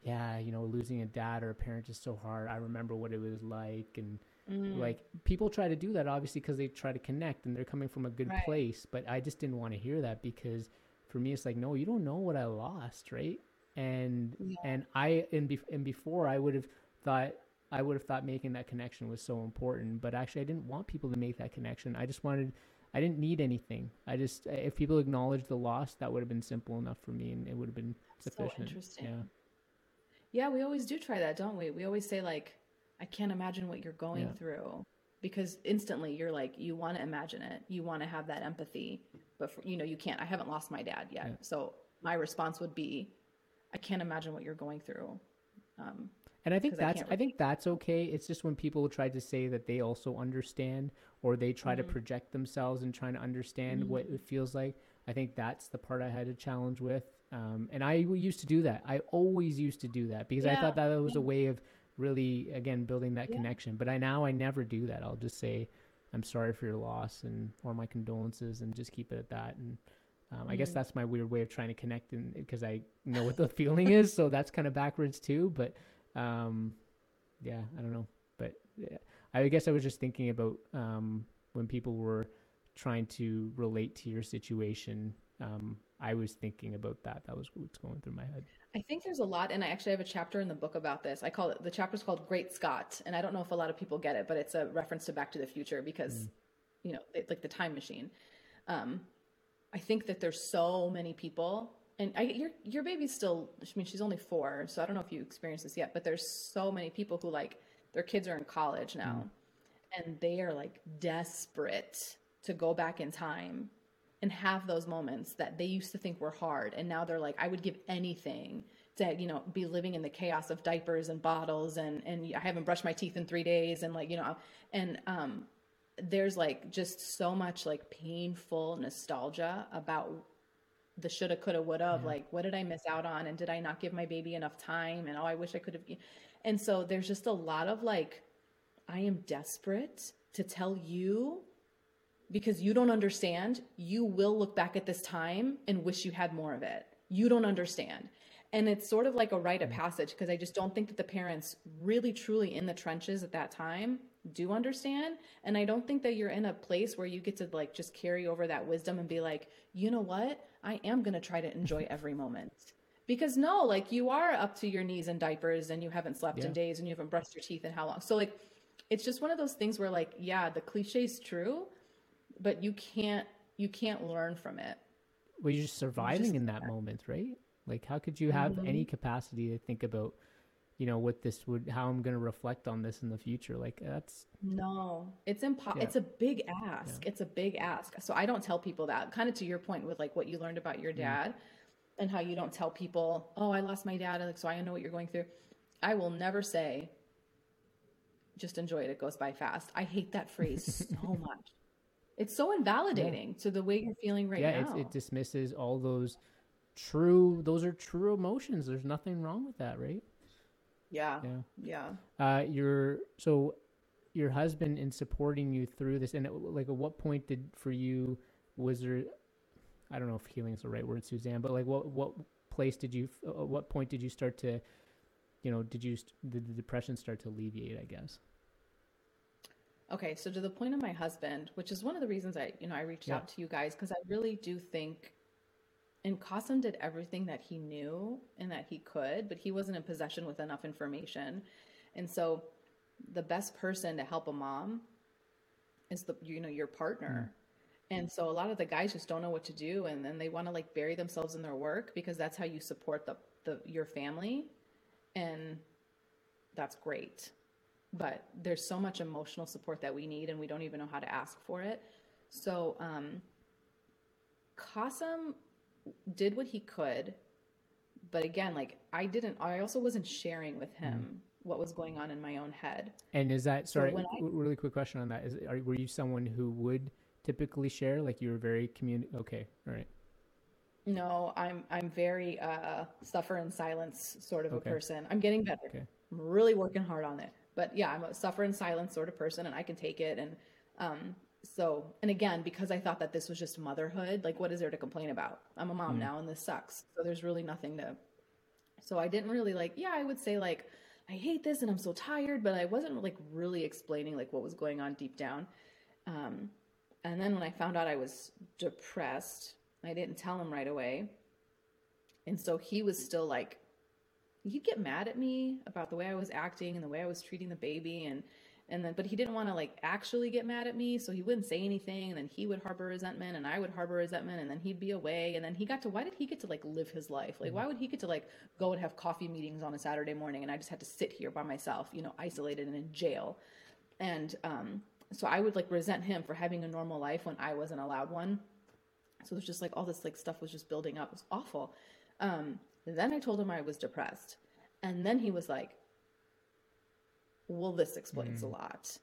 yeah, you know, losing a dad or a parent is so hard. I remember what it was like, and mm. like people try to do that obviously because they try to connect and they're coming from a good right. place. But I just didn't want to hear that because for me it's like, no, you don't know what I lost, right? and yeah. and I and, be, and before I would have thought I would have thought making that connection was so important, but actually I didn't want people to make that connection. I just wanted I didn't need anything. I just if people acknowledged the loss, that would have been simple enough for me, and it would have been sufficient. So interesting. Yeah. Yeah, we always do try that, don't we? We always say like, I can't imagine what you're going yeah. through because instantly you're like you want to imagine it you want to have that empathy but for, you know you can't i haven't lost my dad yet yeah. so my response would be I can't imagine what you're going through. Um, and I think that's I, I, think that's okay. It's just when people try to say that they also understand or they try mm-hmm. to project themselves and trying to understand mm-hmm. what it feels like. I think that's the part I had a challenge with. Um, and I used to do that. I always used to do that because yeah. I thought that was a way of really again building that yeah. connection. But I now I never do that. I'll just say I'm sorry for your loss and or my condolences and just keep it at that and um, I guess mm. that's my weird way of trying to connect and because I know what the feeling is. So that's kind of backwards too. But um, yeah, I don't know. But yeah, I guess I was just thinking about um, when people were trying to relate to your situation. Um, I was thinking about that. That was what's going through my head. I think there's a lot, and I actually have a chapter in the book about this. I call it the chapter's called Great Scott, and I don't know if a lot of people get it, but it's a reference to Back to the Future because, mm. you know, it's like the time machine. Um, I think that there's so many people, and I, your your baby's still. I mean, she's only four, so I don't know if you experienced this yet. But there's so many people who like their kids are in college now, mm. and they are like desperate to go back in time and have those moments that they used to think were hard, and now they're like, I would give anything to you know be living in the chaos of diapers and bottles and and I haven't brushed my teeth in three days and like you know and um there's like just so much like painful nostalgia about the shoulda coulda woulda yeah. like what did i miss out on and did i not give my baby enough time and oh i wish i could have and so there's just a lot of like i am desperate to tell you because you don't understand you will look back at this time and wish you had more of it. You don't understand. And it's sort of like a rite of mm. passage because i just don't think that the parents really truly in the trenches at that time do understand. And i don't think that you're in a place where you get to like just carry over that wisdom and be like you know what? I am going to try to enjoy every moment. Because no like you are up to your knees in diapers and you haven't slept yeah. in days and you haven't brushed your teeth in how long. So like it's just one of those things where like yeah the cliche is true but you can't you can't learn from it. Well you're just surviving just, in that moment right? Like how could you have mm-hmm. any capacity to think about you know what this would how i'm going to reflect on this in the future? Like that's no. It's impossible yeah. it's a big ask. Yeah. it's a big ask. So i don't tell people that. Kind of to your point with like what you learned about your dad mm. and how you don't tell people oh i lost my dad like so i know what you're going through. I will never say just enjoy it. It goes by fast. I hate that phrase so much it's so invalidating yeah. to the way you're feeling right now. yeah, now it dismisses all those true those are true emotions there's nothing wrong with that right yeah. Yeah. Yeah. Uh, your so your husband in supporting you through this, and it, like at what point did for you was there? I don't know if healing is the right word, Suzanne, but like what what place did you? At what point did you start to, you know, did you did the depression start to alleviate? I guess. Okay, so to the point of my husband, which is one of the reasons I, you know, I reached yeah. out to you guys because I really do think and Qasim did everything that he knew and that he could, but he wasn't in possession with enough information. And so the best person to help a mom is the you know your partner. Mm. And so a lot of the guys just don't know what to do and then they want to like bury themselves in their work because that's how you support the, the your family. and that's great. But there's so much emotional support that we need, and we don't even know how to ask for it. So, um, Kasim did what he could, but again, like I didn't, I also wasn't sharing with him mm. what was going on in my own head. And is that sorry? So I, really quick question on that: Is are, were you someone who would typically share? Like you were very communi Okay, all right. No, I'm I'm very uh, suffer in silence sort of okay. a person. I'm getting better. Okay. I'm really working hard on it. But yeah, I'm a suffer in silence sort of person, and I can take it. And um, so, and again, because I thought that this was just motherhood, like what is there to complain about? I'm a mom mm. now, and this sucks. So there's really nothing to. So I didn't really like. Yeah, I would say like I hate this, and I'm so tired, but I wasn't like really explaining like what was going on deep down. Um, and then when I found out I was depressed I didn't tell him right away. And so he was still like, he'd get mad at me about the way I was acting and the way I was treating the baby. And, and then, but he didn't want to like actually get mad at me. So he wouldn't say anything. And then he would harbor resentment and I would harbor resentment. And then he'd be away. And then he got to, why did he get to like live his life? Like, why would he get to like go and have coffee meetings on a Saturday morning? And I just had to sit here by myself, you know, isolated and in jail. And, um, so I would like resent him for having a normal life when I wasn't allowed one. So it was just like all this like stuff was just building up. It was awful. Um, then I told him I was depressed. And then he was like, well, this explains mm. a lot.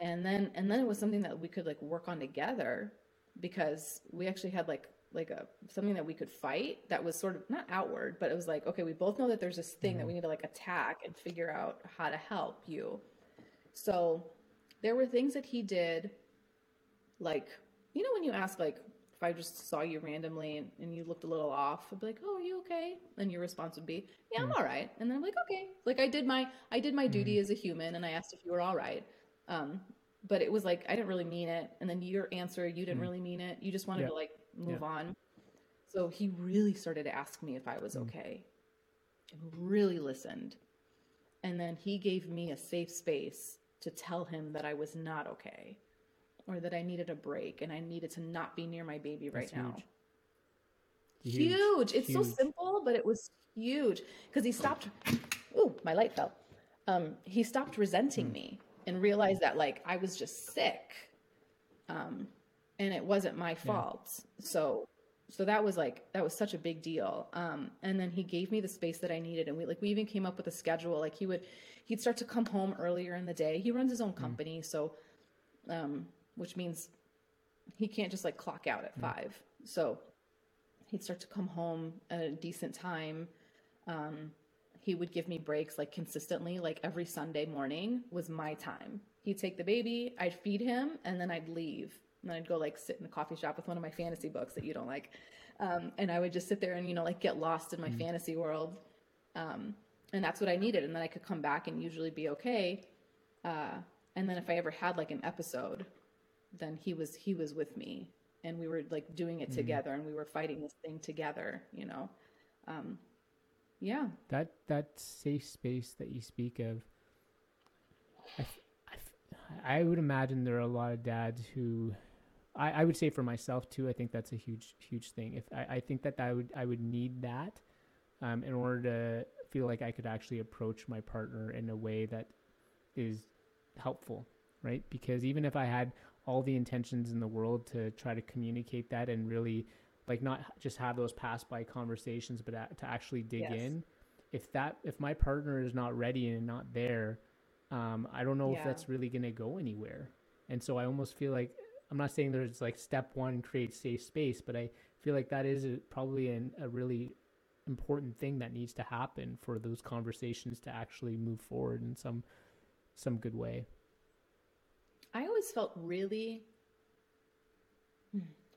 And then, and then it was something that we could like work on together because we actually had like, like a, something that we could fight that was sort of not outward, but it was like, okay, we both know that there's this thing mm. that mm-hmm. we need to like attack and figure out how to help you. So there were things that he did like, you know, when you ask like, if I just saw you randomly and, and, you looked a little off, I'd be like, "Oh, are you okay?" And your response would be, "Yeah, I'm mm. all right." And then I'm like, "Okay." Like I did my I did my mm. duty as a human, and I asked if you were all right. Um, but it was like I didn't really mean it, and then your answer, you didn't mm. really mean it. You just wanted yeah. to like move yeah. on. So he really started to ask me if I was mm. okay, and really listened. And then he gave me a safe space to tell him that I was not okay or that I needed a break and I needed to not be near my baby right That's now. Huge. Huge. huge. It's huge. so simple, but it was huge because he stopped. Ooh, my light fell. Um, he stopped resenting mm. me and realized that like I was just sick, um, and it wasn't my fault. Yeah. So, so that was like that was such a big deal. Um, and then he gave me the space that I needed, and we like we even came up with a schedule. Like he would, he'd start to come home earlier in the day. He runs his own mm. company, mm. so um, which means he can't just like clock out at five. So he'd start to come home at a decent time. Um, he would give me breaks like consistently, like every Sunday morning was my time. He'd take the baby, I'd feed him, and then I'd leave. And then I'd go like sit in a coffee shop with one of my fantasy books that you don't like. Um, and I would just sit there and, you know, like get lost in my mm. fantasy world. Um, and that's what I needed. And then I could come back and usually be okay. Uh, and then if I ever had like an episode then he was he was with me. And we were like doing it mm-hmm. together and we were fighting this thing together you know? Um yeah. That that safe space that you speak of I, I, I would imagine there are a lot of dads who I, I would say for myself too i think that's a huge huge thing. If i, I think that i would i would need that um, in order to feel like i could actually approach my partner in a way that is helpful right? Because even if i had all the intentions in the world to try to communicate that and really like not just have those pass by conversations but to actually dig yes. in if that if my partner is not ready and not there um, i don't know yeah. if that's really going to go anywhere and so i almost feel like i'm not saying there's like step one create safe space but i feel like that is a, probably an, a really important thing that needs to happen for those conversations to actually move forward in some some good way I always felt really,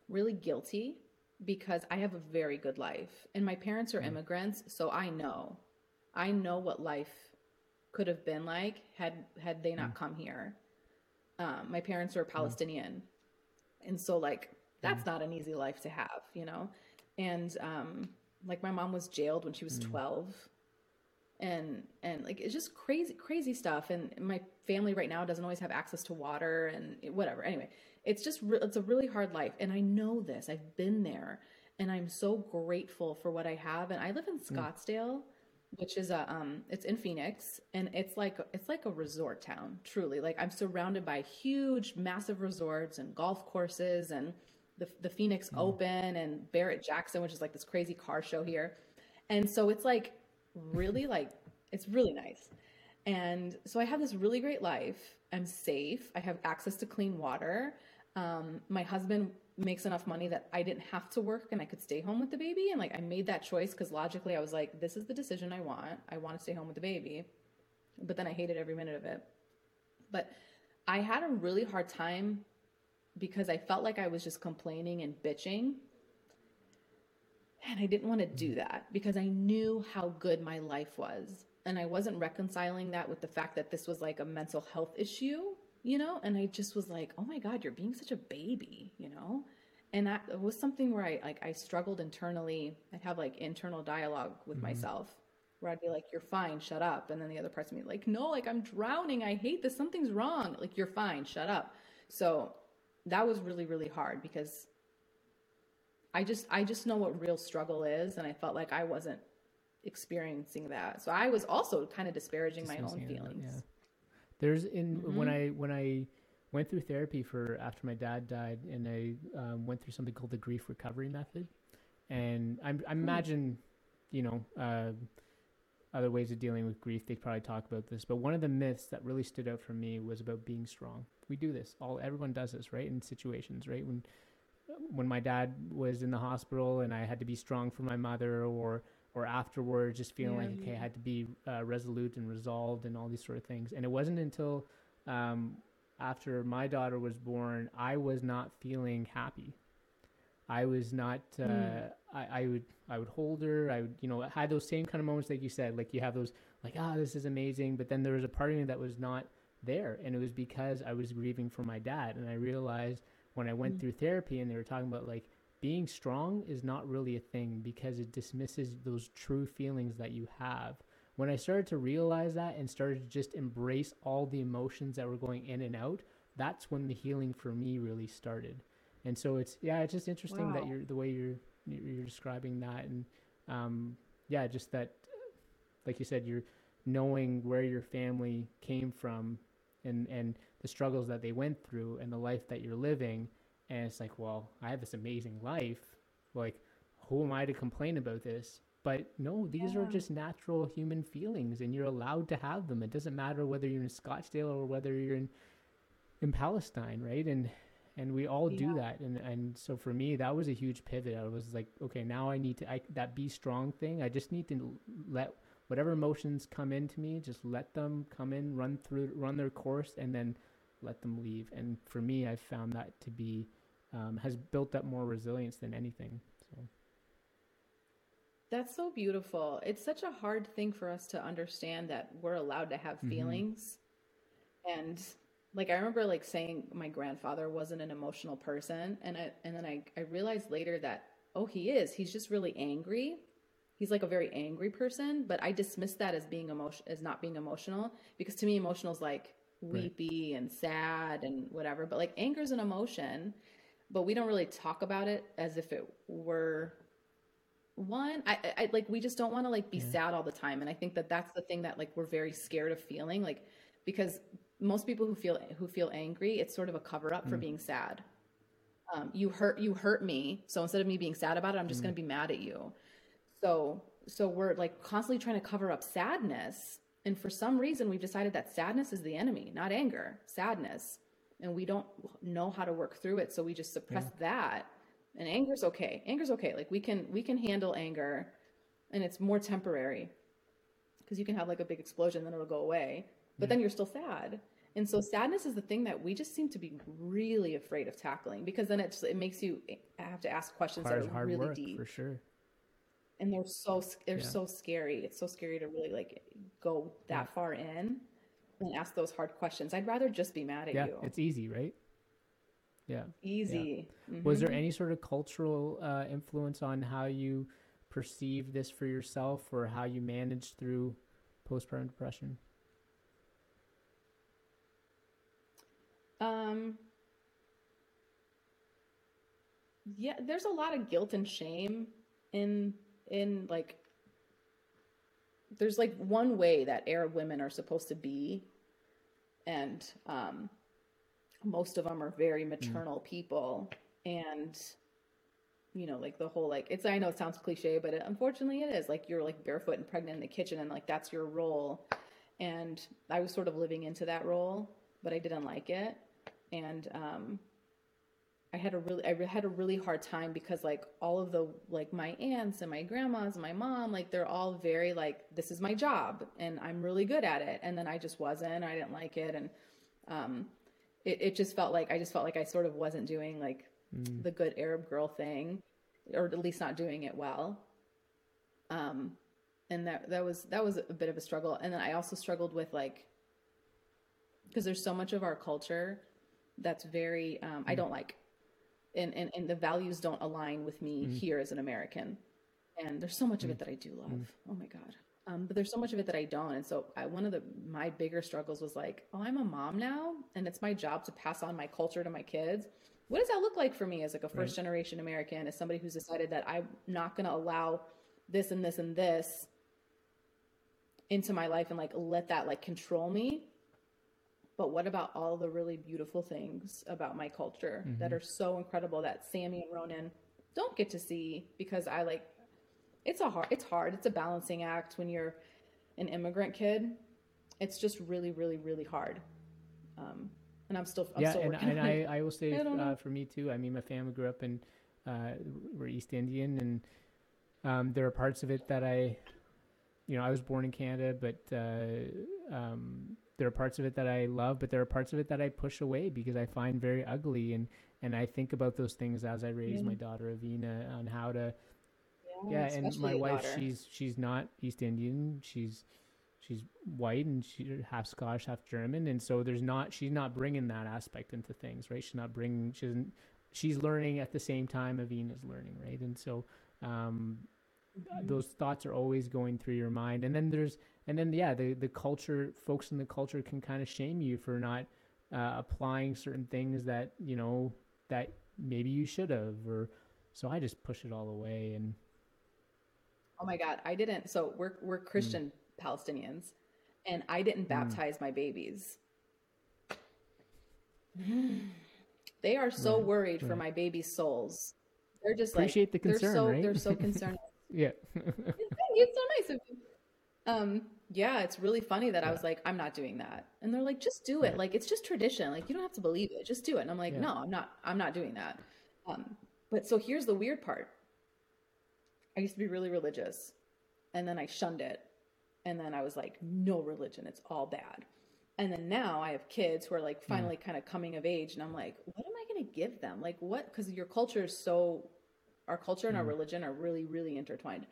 really guilty because I have a very good life and my parents are mm. immigrants. So I know, I know what life could have been like had, had they not mm. come here. Um, my parents are mm. Palestinian. And so like, that's not an easy life to have, you know? And, um, like my mom was jailed when she was 12 and and like it's just crazy crazy stuff. And my family right now doesn't always have access to water and whatever. Anyway it's just re- it's a really hard life. And i know this. I've been there. And i'm so grateful for what i have. And i live in mm. scottsdale mm. which is a um it's in Phoenix. And it's like it's like a resort town truly. Like I'm surrounded by huge massive resorts and golf courses and the the Phoenix mm. Open and Barrett Jackson which is like this crazy car show here. And so it's like really like it's really nice and so I have this really great life I'm safe I have access to clean water um, my husband makes enough money that I didn't have to work and I could stay home with the baby. And like I made that choice because logically I was like, this is the decision I want. I want to stay home with the baby. But then I hated every minute of it. But I had a really hard time because I felt like I was just complaining and bitching. And I didn't want to do that because I knew how good my life was. And I wasn't reconciling that with the fact that this was like a mental health issue you know? And I just was like, oh my God, you're being such a baby, you know? And that was something where I like I struggled internally. I'd have like internal dialogue with mm-hmm. myself where I'd be like, You're fine, shut up. And then the other parts of me like, No, like I'm drowning. I hate this. Something's wrong. Like, you're fine, shut up. So that was really, really hard because I just I just know what real struggle is and I felt like I wasn't experiencing that. So I was also kind of disparaging my own feelings. That, yeah. There's in mm-hmm. when I when I went through therapy for after my dad died, and I um, went through something called the grief recovery method, and I, I hmm. imagine, you know, uh, other ways of dealing with grief. They probably talk about this, but one of the myths that really stood out for me was about being strong. We do this. All everyone does this, right? In situations, right? When when my dad was in the hospital and I had to be strong for my mother, or or afterwards just feeling yeah, like okay, I had to be uh, resolute and resolved and all these sort of things. And it wasn't until um, after my daughter was born, I was not feeling happy. I was not. Uh, mm. I, I, would. I would hold her. I would. You know, had those same kind of moments like you said. Like you have those. Like ah, oh, this is amazing. But then there was a part of me that was not there, and it was because I was grieving for my dad. And I realized when I went mm. through therapy, and they were talking about like being strong is not really a thing because it dismisses those true feelings that you have. When I started to realize that and started to just embrace all the emotions that were going in and out, that's when the healing for me really started. And so it's yeah, it's just interesting wow. that you're the way you're you're describing that and um, yeah, just that like you said, you're knowing where your family came from and and the struggles that they went through and the life that you're living and it's like, well, I have this amazing life. Like, who am I to complain about this? But no, these yeah. are just natural human feelings, and you're allowed to have them. It doesn't matter whether you're in Scottsdale or whether you're in in Palestine, right? And and we all do yeah. that. And and so for me, that was a huge pivot. I was like, okay, now I need to I, that be strong thing. I just need to let whatever emotions come into me, just let them come in, run through, run their course, and then let them leave. And for me, I've found that to be um, has built up more resilience than anything. So. That's so beautiful. It's such a hard thing for us to understand that we're allowed to have mm-hmm. feelings. And like I remember like saying my grandfather wasn't an emotional person and I and then I, I realized later that oh he is. He's just really angry. He's like a very angry person, but I dismiss that as being emotion as not being emotional because to me emotional is like weepy right. and sad and whatever. But like anger is an emotion but we don't really talk about it as if it were one I, I like we just don't want to like be yeah. sad all the time and i think that that's the thing that like we're very scared of feeling like because most people who feel who feel angry it's sort of a cover up mm. for being sad um, you hurt you hurt me so instead of me being sad about it i'm just mm. going to be mad at you so so we're like constantly trying to cover up sadness. And for some reason we've decided that sadness is the enemy not anger sadness. And we don't know how to work through it so we just suppress yeah. that. And anger's okay. Anger's okay. Like we can we can handle anger and it's more temporary because you can have like a big explosion then it'll go away. But yeah. then you're still sad. And so sadness is the thing that we just seem to be really afraid of tackling because then it just, it makes you eh, have to ask questions hard, that are really work, deep. for sure and they're so they're yeah. so scary it's so scary to really like go that far in and ask those hard questions. I'd rather just be mad at yeah, you. It's easy, right? Yeah. Easy. Yeah. Mm-hmm. Was there any sort of cultural uh, influence on how you perceive this for yourself or how you managed through postpartum depression? Um, yeah, there's a lot of guilt and shame in in like there's like one way that Arab women are supposed to be, and um, most of them are very mm. maternal mm. people, and you know, like the whole like it's I know it sounds cliche, but it, unfortunately it is like you're like barefoot and pregnant in the kitchen, and like that's your role, and I was sort of living into that role, but I didn't like it, and um, I had a really I had a really hard time because like all of the like my aunts and my grandmas and my mom like they're all very like this is my job and I'm really good at it. And then I just wasn't. I didn't like it. And um it, it just felt like I just felt like I sort of wasn't doing like mm. the good Arab girl thing or at least not doing it well. Um and that that was that was a bit of a struggle. And then I also struggled with like because there's so much of our culture that's very um, mm. I don't like and, and, and the values don't align with me mm. here as an American. And there's so much mm. of it mm. that I do love. Mm. Oh my God. Um, but there's so much of it that I don't. And so I, one of the, my bigger struggles was like, oh, I'm a mom now and it's my job to pass on my culture to my kids. What does that look like for me as like a first right. generation American, as somebody who's decided that I'm not going to allow this and this and this into my life and like let that like control me but what about all the really beautiful things about my culture mm-hmm. that are so incredible that Sammy and Ronan don't get to see because I like it's a hard it's hard. It's a balancing act when you're an immigrant kid. It's just really, really, really hard. Um, and I'm still I'm yeah, still and, and I, I will say uh, for me too. I mean, my family grew up in uh, we're East Indian, and um, there are parts of it that I, you know, I was born in Canada, but uh, um, there are parts of it that I love, but there are parts of it that I push away because I find very ugly. And, and I think about those things as I raise yeah. my daughter Avina on how to, yeah, yeah and my wife, daughter. she's, she's not East Indian. She's, she's white and she's half Scottish, half German. And so there's not, she's not bringing that aspect into things, right? She's not bringing, she not she's learning at the same time Avina's learning, right? And so, um, mm-hmm. those thoughts are always going through your mind. And then there's, and then yeah, the the culture, folks in the culture can kind of shame you for not uh, applying certain things that you know that maybe you should have, or so I just push it all away and. Oh my God, I didn't. So we're we're Christian mm. Palestinians, and I didn't mm. baptize mm. my babies. they are so right. worried right. for my baby's souls. They're just appreciate like, the concern. They're so right? they're so concerned. yeah, it's so nice of you. Um, yeah, it's really funny that yeah. I was like, I'm not doing that. And they're like, just do it. Right. Like it's just tradition. Like you don't have to believe it. Just do it. And I'm like, yeah. no, I'm not I'm not doing that. Um, but so here's the weird part. I used to be really religious and then I shunned it. And then I was like, no religion, it's all bad. And then now I have kids who are like finally mm. kind of coming of age and I'm like, what am I going to give them? Like what cuz your culture is so our culture and mm. our hmm. religion are really really intertwined.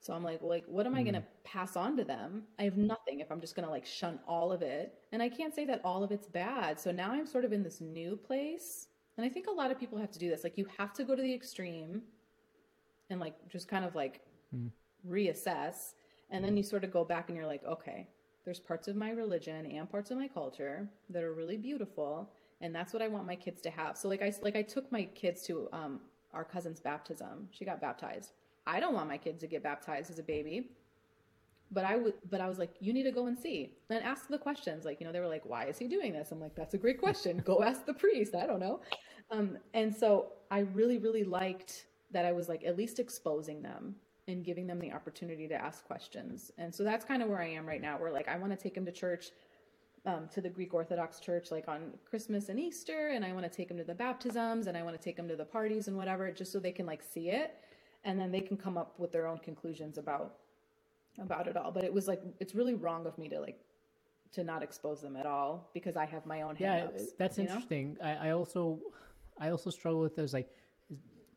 So I'm like, like, what am I going to mm. pass on to them? I have nothing if I'm just going to like shun all of it. And I can't say that all of it's bad. So now I'm sort of in this new place. And I think a lot of people have to do this. Like, you have to go to the extreme and like just kind of like mm. reassess. And then you sort of go back and you're like, okay, there's parts of my religion and parts of my culture that are really beautiful. And that's what I want my kids to have. So like I, like I took my kids to, um, our cousin's baptism. She got baptized I don't want my kids to get baptized as a baby. But I would, but I was like, you need to go and see and ask the questions. Like, you know, they were like, why is he doing this? I'm like, that's a great question. go ask the priest. I don't know. Um, and so I really, really liked that I was like at least exposing them and giving them the opportunity to ask questions. And so that's kind of where I am right now. Where like I want to take them to church, um, to the Greek Orthodox Church, like on Christmas and Easter, and I want to take them to the baptisms, and I want to take them to the parties and whatever, just so they can like see it and then they can come up with their own conclusions about about it all. But it was like it's really wrong of me to like to not expose them at all because i have my own yeah that's interesting. I, I, also i also struggle with those like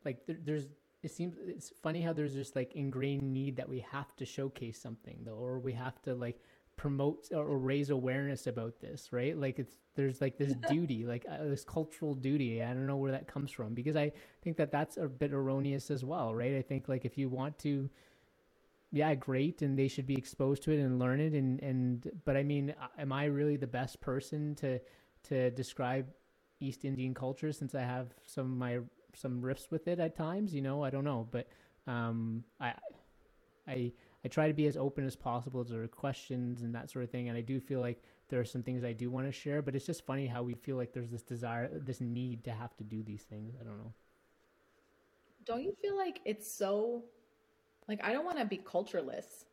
like there, there's it seems it's funny how there's this like ingrained need that we have to showcase something though or we have to like promote or, raise awareness about this right? Like it's there's like this duty like uh, this cultural duty. I don't know where that comes from because i think that that's a bit erroneous as well right? I think like if you want to yeah great and they should be exposed to it and learn it and and but i mean am i really the best person to to describe east indian culture since i have some my some riffs with it at times? You know i don't know but um i i I try to be as open as possible to questions and that sort of thing. And I do feel like there are some things I do want to share, but it's just funny how we feel like there's this desire, this need to have to do these things. I don't know. Don't you feel like it's so, like, I don't want to be cultureless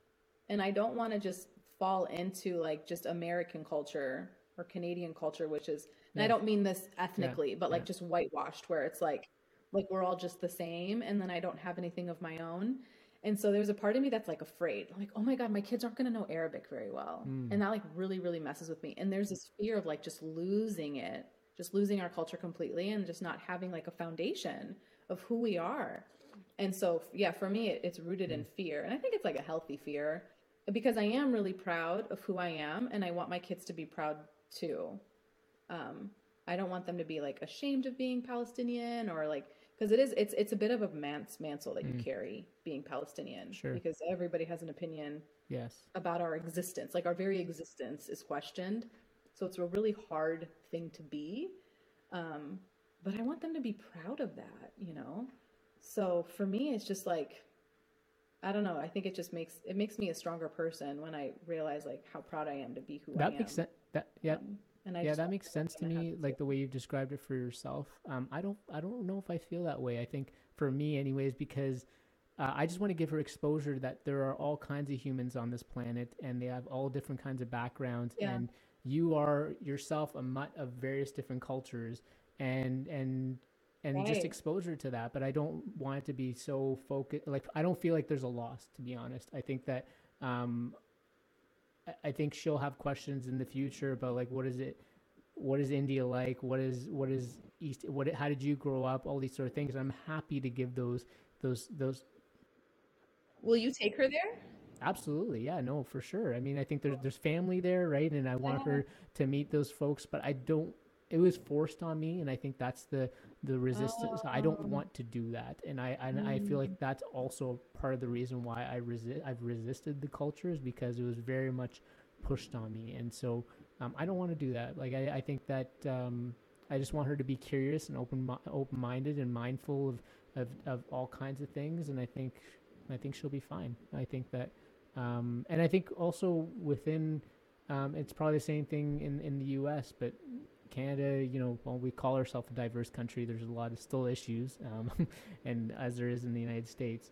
and I don't want to just fall into like just American culture or Canadian culture, which is, and yeah. I don't mean this ethnically, yeah. but like yeah. just whitewashed where it's like, like we're all just the same and then I don't have anything of my own. And so there's a part of me that's like afraid, like, oh my God, my kids aren't going to know Arabic very well. Mm. And that like really, really messes with me. And there's this fear of like just losing it, just losing our culture completely and just not having like a foundation of who we are. And so, yeah, for me, it, it's rooted mm. in fear. And I think it's like a healthy fear because I am really proud of who I am and I want my kids to be proud too. Um, I don't want them to be like ashamed of being Palestinian or like because it is it's it's a bit of a man's mantle that you mm. carry being Palestinian. Sure. Because everybody has an opinion. Yes. About our existence, like our very existence is questioned, so it's a really hard thing to be. Um, but I want them to be proud of that, you know. So for me, it's just like I don't know. I think it just makes it makes me a stronger person when I realize like how proud I am to be who that I am. That makes sense. That yeah. Um, and I yeah, that makes sense to me. Like the way you've described it for yourself. Um, I don't, I don't know if I feel that way. I think for me, anyways, because uh, I just want to give her exposure that there are all kinds of humans on this planet, and they have all different kinds of backgrounds, yeah. and you are yourself a mutt of various different cultures, and and and right. just exposure to that. But I don't want it to be so focused. Like I don't feel like there's a loss, to be honest. I think that um, I think she'll have questions in the future about like what is it, what is India like, what is what is East, what how did you grow up, all these sort of things. I'm happy to give those those those. Will you take her there? Absolutely, yeah, no, for sure. I mean, I think there's there's family there, right? And I want yeah. her to meet those folks, but I don't. It was forced on me, and I think that's the the resistance. Oh. I don't oh. want to do that, and I and mm. I feel like mm. that's also part of the reason why I resist. I've resisted the culture is because it was very much pushed on me, and so um, I don't want to do that. Like I, I think that um, I just want her to be curious and open open minded and mindful of, of of all kinds of things, and I think I think she'll be fine. I think that, um, and I think also within. Um, it's probably the same thing in, in the U.S., but Canada, you know, while we call ourselves a diverse country, there's a lot of still issues, um, and as there is in the United States.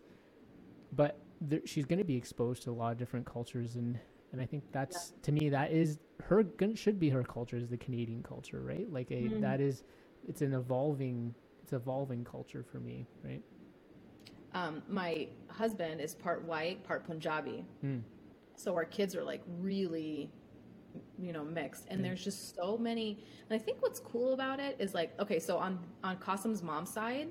But there, she's going to be exposed to a lot of different cultures, and and I think that's yeah. to me that is her should be her culture is the Canadian culture, right? Like a mm. that is, it's an evolving, it's evolving culture for me, right? Um, my husband is part white, part Punjabi, mm. so our kids are like really you know mixed and mm. there's just so many and i think what's cool about it is like okay so on on Qasim's mom's side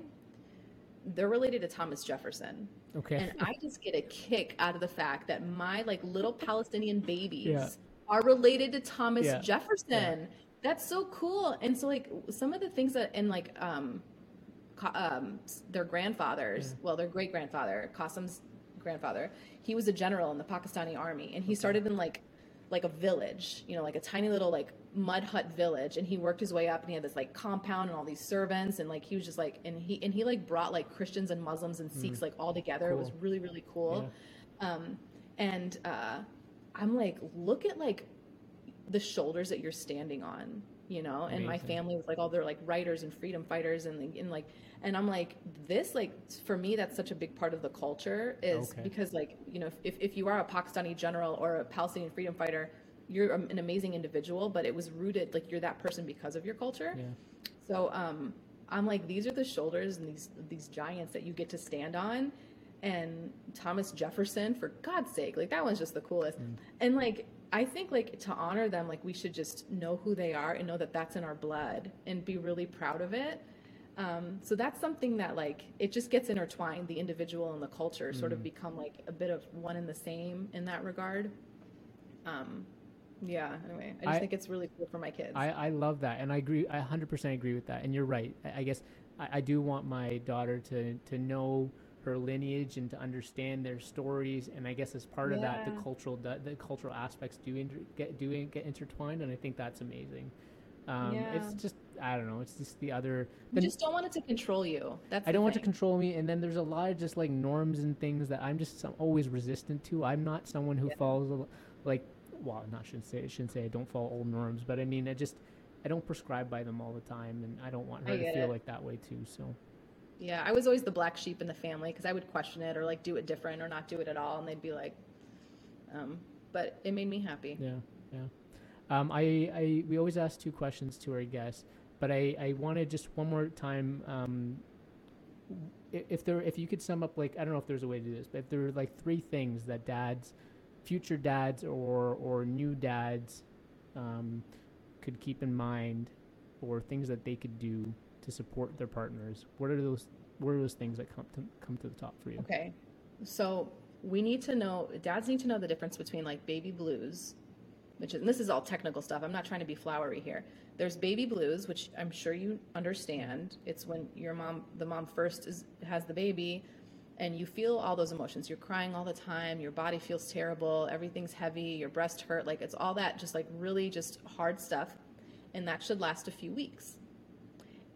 they're related to thomas jefferson okay and i just get a kick out of the fact that my like little palestinian babies yeah. are related to thomas yeah. jefferson yeah. that's so cool and so like some of the things that and like um um their grandfathers well their great grandfather Qasim's grandfather he was a general in the pakistani army and he started in like like a village, you know, like a tiny little like mud hut village and he worked his way up and he had this like compound and all these servants and like he was just like and he and he like brought like Christians and Muslims and Sikhs mm. like all together. Cool. It was really really cool. Yeah. Um and uh I'm like look at like the shoulders that you're standing on, you know, Amazing. and my family was like all their like writers and freedom fighters and and like and i'm like this like for me that's such a big part of the culture is okay. because like you know if, if you are a pakistani general or a palestinian freedom fighter you're an amazing individual but it was rooted like you're that person because of your culture yeah. so um i'm like these are the shoulders and these these giants that you get to stand on and thomas jefferson for god's sake like that one's just the coolest mm. and like I think like to honor them, like we should just know who they are and know that that's in our blood and be really proud of it. Um, so that's something that like it just gets intertwined. The individual and the culture sort of mm. become like a bit of one and the same in that regard. Um, yeah. Anyway, I just I, think it's really cool for my kids. I, I love that, and I agree. I 100% agree with that. And you're right. I, I guess I, I, do want my daughter to to know her lineage and to understand their stories. And I guess as part yeah. of that, the cultural the, the cultural aspects do inter, get do get intertwined, and I think that's amazing. Um, yeah. It's just I don't know. It's just the other. The, you just don't want it to control you. That's I don't want to control me. And then there's a lot of just like norms and things that I'm just always resistant to. I'm not someone who yeah. follows like well, not shouldn't say I shouldn't say I don't follow old norms, but I mean I just I don't prescribe by them all the time, and I don't want her to feel it. like that way too. So. Yeah, I was always the black sheep in the family because I would question it or like do it different or not do it at all, and they'd be like, um, but it made me happy. Yeah, yeah. Um, I, I, we always ask two questions to our guests, but I, I wanted just one more time. Um, if there, if you could sum up, like, I don't know if there's a way to do this, but if there are like three things that dads, future dads or or new dads, um, could keep in mind, or things that they could do to support their partners, what are those? What are those things that come to come to the top for you? Okay, so we need to know. Dads need to know the difference between like baby blues which is, and this is all technical stuff. I'm not trying to be flowery here. There's baby blues, which I'm sure you understand. It's when your mom, the mom first is, has the baby, and you feel all those emotions. You're crying all the time. Your body feels terrible. Everything's heavy. Your breast hurt. Like it's all that, just like really just hard stuff, and that should last a few weeks.